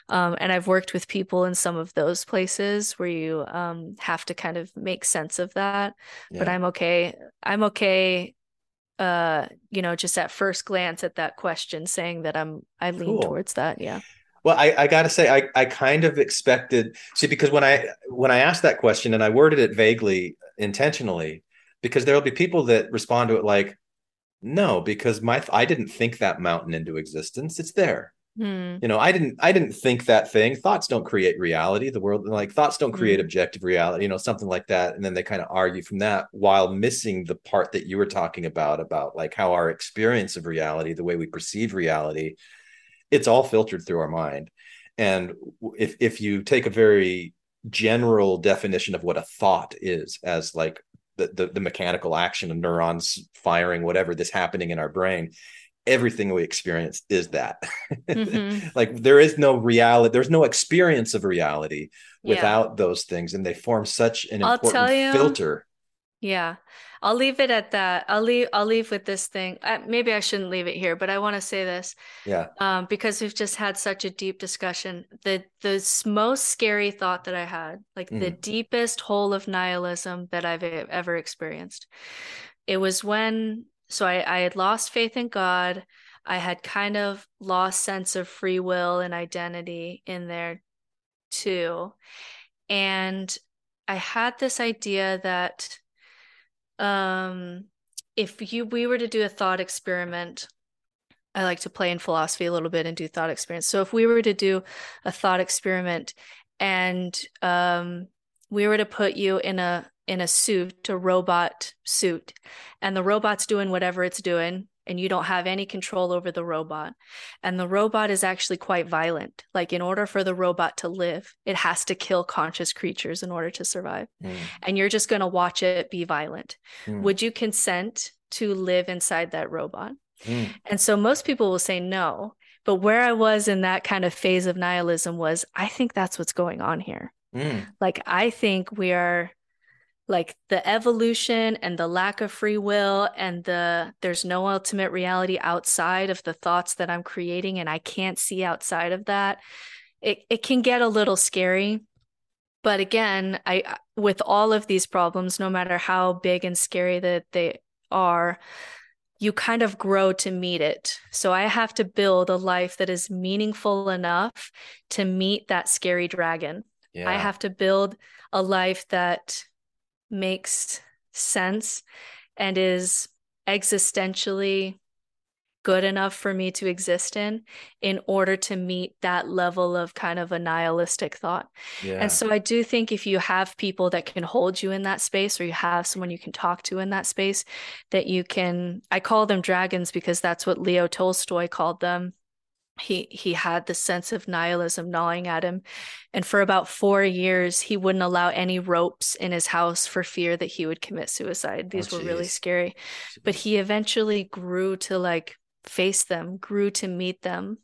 Um, and I've worked with people in some of those places where you um, have to kind of make sense of that. But I'm okay. I'm okay uh you know just at first glance at that question saying that i'm i lean Cool. towards that yeah Well, I, I got to say, I, I kind of expected, see, because when I when I asked that question and I worded it vaguely intentionally, because there'll be people that respond to it like, no, because my I didn't think that mountain into existence. It's there. Hmm. You know, I didn't I didn't think that thing. Thoughts don't create reality. The world like thoughts don't create Mm. objective reality, you know, something like that. And then they kind of argue from that while missing the part that you were talking about about like how our experience of reality, the way we perceive reality, it's all filtered through our mind. And if if you take a very general definition of what a thought is as like the, the, the mechanical action of neurons firing whatever this happening in our brain everything we experience is that Mhm. (laughs) like there is no reality there's no experience of reality Yeah. without those things and they form such an I'll important filter Yeah. I'll leave it at that. I'll leave I'll leave with this thing. Uh, maybe I shouldn't leave it here, but I want to say this yeah um, because we've just had such a deep discussion. The the most scary thought that I had, like the deepest hole of nihilism that I've ever experienced. It was when so I, I had lost faith in God. I had kind of lost sense of free will and identity in there too. And I had this idea that um if you we were to do a thought experiment I like to play in philosophy a little bit and do thought experiments. So if we were to do a thought experiment and um we were to put you in a in a suit, a robot suit, and the robot's doing whatever it's doing and you don't have any control over the robot. And the robot is actually quite violent. Like in order for the robot to live, it has to kill conscious creatures in order to survive. Mm, And you're just going to watch it be violent. mm, Would you consent to live inside that robot? mm. And so most people will say no. But where I was in that kind of phase of nihilism was, I think that's what's going on here. Mm. Like, I think we are like the evolution and the lack of free will and the there's no ultimate reality outside of the thoughts that I'm creating and I can't see outside of that. It it can get a little scary. But again, I with all of these problems, no matter how big and scary that they are, you kind of grow to meet it. So I have to build a life that is meaningful enough to meet that scary dragon. I have to build a life that makes sense and is existentially good enough for me to exist in in order to meet that level of kind of a nihilistic thought. yeah And so I do think if you have people that can hold you in that space or you have someone you can talk to in that space that you can I call them dragons because that's what Leo Tolstoy called them. He he had the sense of nihilism gnawing at him. And for about 4 years he wouldn't allow any ropes in his house for fear that he would commit suicide. Oh, these were really scary. But he eventually grew to like face them, grew to meet them,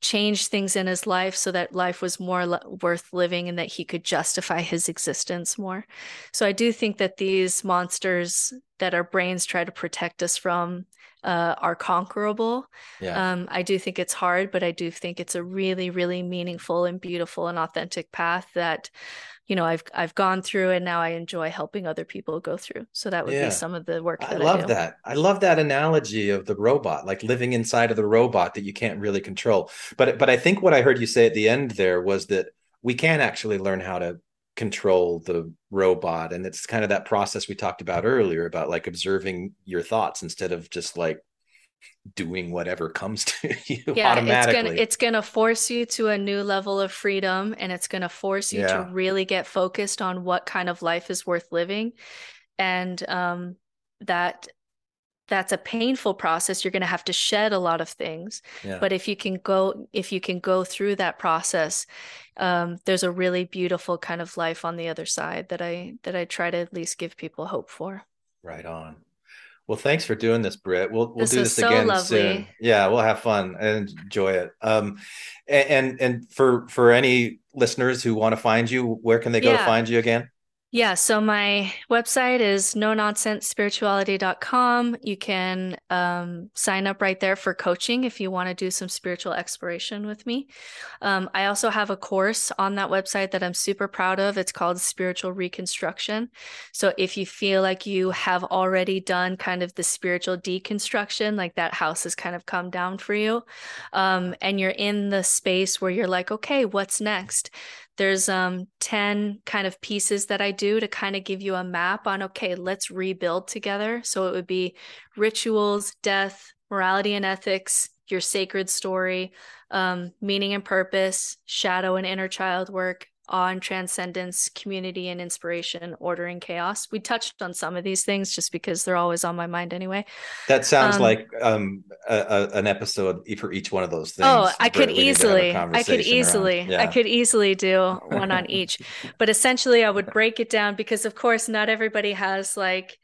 changed things in his life so that life was more le- worth living and that he could justify his existence more. So I do think that these monsters that our brains try to protect us from, uh, are conquerable. Yeah. Um, I do think it's hard, but I do think it's a really, really meaningful and beautiful and authentic path that, you know, I've I've gone through and now I enjoy helping other people go through. So that would Yeah. be some of the work I that I, love do. that. I love that analogy of the robot, like living inside of the robot that you can't really control. But but I think what I heard you say at the end there was that we can actually learn how to control the robot. And it's kind of that process we talked about earlier about like observing your thoughts instead of just like doing whatever comes (laughs) to you yeah it's gonna it's gonna force you to a new level of freedom and it's gonna force you Yeah. to really get focused on what kind of life is worth living. And um that that's a painful process. You're gonna have to shed a lot of things. Yeah. but if you can go if you can go through that process um there's a really beautiful kind of life on the other side that i that i try to at least give people hope for Right on. Well, thanks for doing this, Britt. We'll we'll This do this so again lovely. soon. Yeah, we'll have fun and enjoy it. Um, and and for for any listeners who want to find you, where can they go to find you again? Yeah, so my website is no nonsense spirituality.com. You can um, sign up right there for coaching if you want to do some spiritual exploration with me. Um, I also have a course on that website that I'm super proud of. It's called Spiritual Reconstruction. So if you feel like you have already done kind of the spiritual deconstruction, like that house has kind of come down for you, um, and you're in the space where you're like, okay, what's next? There's um 10 kind of pieces that I do to kind of give you a map on okay, let's rebuild together. So it would be rituals, death, morality and ethics, your sacred story, um, meaning and purpose, shadow and inner child work, awe and transcendence, community and inspiration, order and chaos. We touched on some of these things just because they're always on my mind anyway. That sounds Um, like um a, a, an episode for each one of those things. Oh, I could We need to have a easily, I could easily, I could easily do one on (laughs) each. But essentially, I would break it down because, of course, not everybody has like,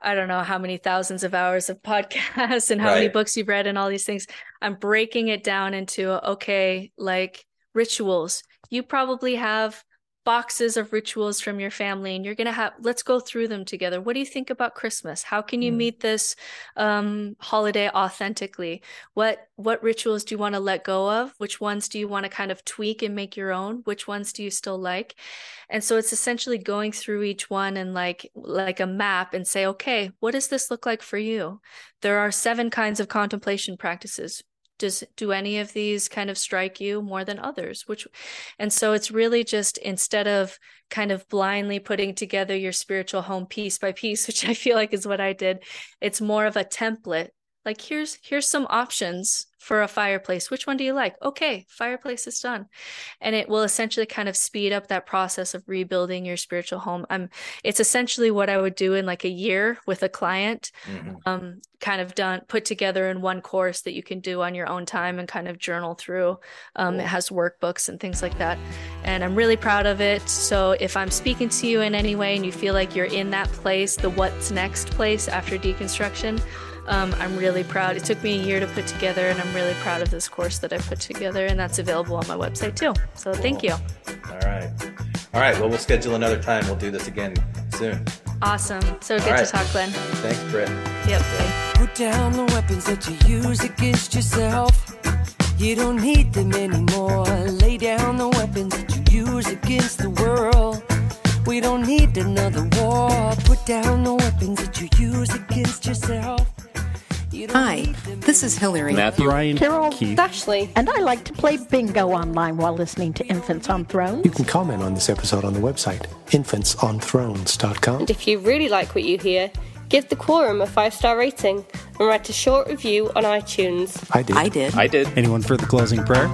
I don't know how many thousands of hours of (laughs) podcasts and how many books you've read and all these things. I'm breaking it down into, okay, like rituals. You probably have boxes of rituals from your family and you're going to have let's go through them together. What do you think about christmas? How can you Mm. meet this um holiday authentically? What what rituals do you want to let go of? Which ones do you want to kind of tweak and make your own? Which ones do you still like? And so it's essentially going through each one and like like a map and say okay what does this look like for you? There are seven kinds of contemplation practices does do any of these kind of strike you more than others? Which and so it's really just instead of kind of blindly putting together your spiritual home piece by piece (laughs) which i feel like is what i did it's more of a template. Like here's here's some options for a fireplace which one do you like okay fireplace is done and it will essentially kind of speed up that process of rebuilding your spiritual home um it's essentially what i would do in like a year with a client Mhm. um, kind of done put together in one course that you can do on your own time and kind of journal through. Um, It has workbooks and things like that, and I'm really proud of it. So if I'm speaking to you in any way and you feel like you're in that place, the what's next place after deconstruction. Um, I'm really proud. It took me a year to put together, and I'm really proud of this course that I put together, and that's available on my website too. So thank you. All right. All right. Well, we'll schedule another time. We'll do this again soon. Awesome. So good right. to talk, Glenn. Thanks, Britt. Yep. Bye. Put down the weapons that you use against yourself. You don't need them anymore. Lay down the weapons that you use against the world. We don't need another war. Put down the weapons that you use against yourself. You don't Hi, this is Hillary. Matthew, Ryan, Carol Keith. Dashley, and I like to play bingo online while listening to Infants on Thrones. You can comment on this episode on the website, infantsonthrones.com. And if you really like what you hear, give the Quorum a five star rating and write a short review on iTunes. I did. I did. I did. Anyone for the closing prayer?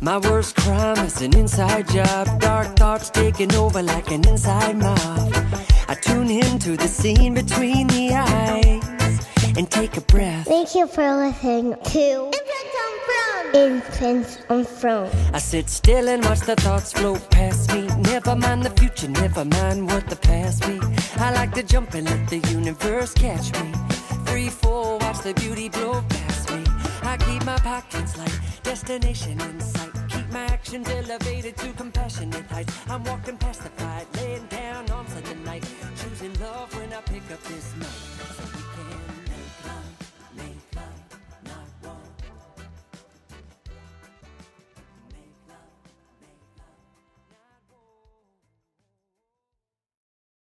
My worst crime is an inside job. Dark thoughts taking over like an inside mob. I tune into the scene between the eyes and take a breath. Thank you for listening to Infants on Throne. I sit still and watch the thoughts float past me. Never mind the future, never mind what the past be. I like to jump and let the universe catch me. Free fall, watch the beauty blow past me. I keep my pockets light, destination in sight. Keep my actions elevated to compassionate heights. I'm walking past the fight, laying down on Sunday night. Choosing love when I pick up this mic. So we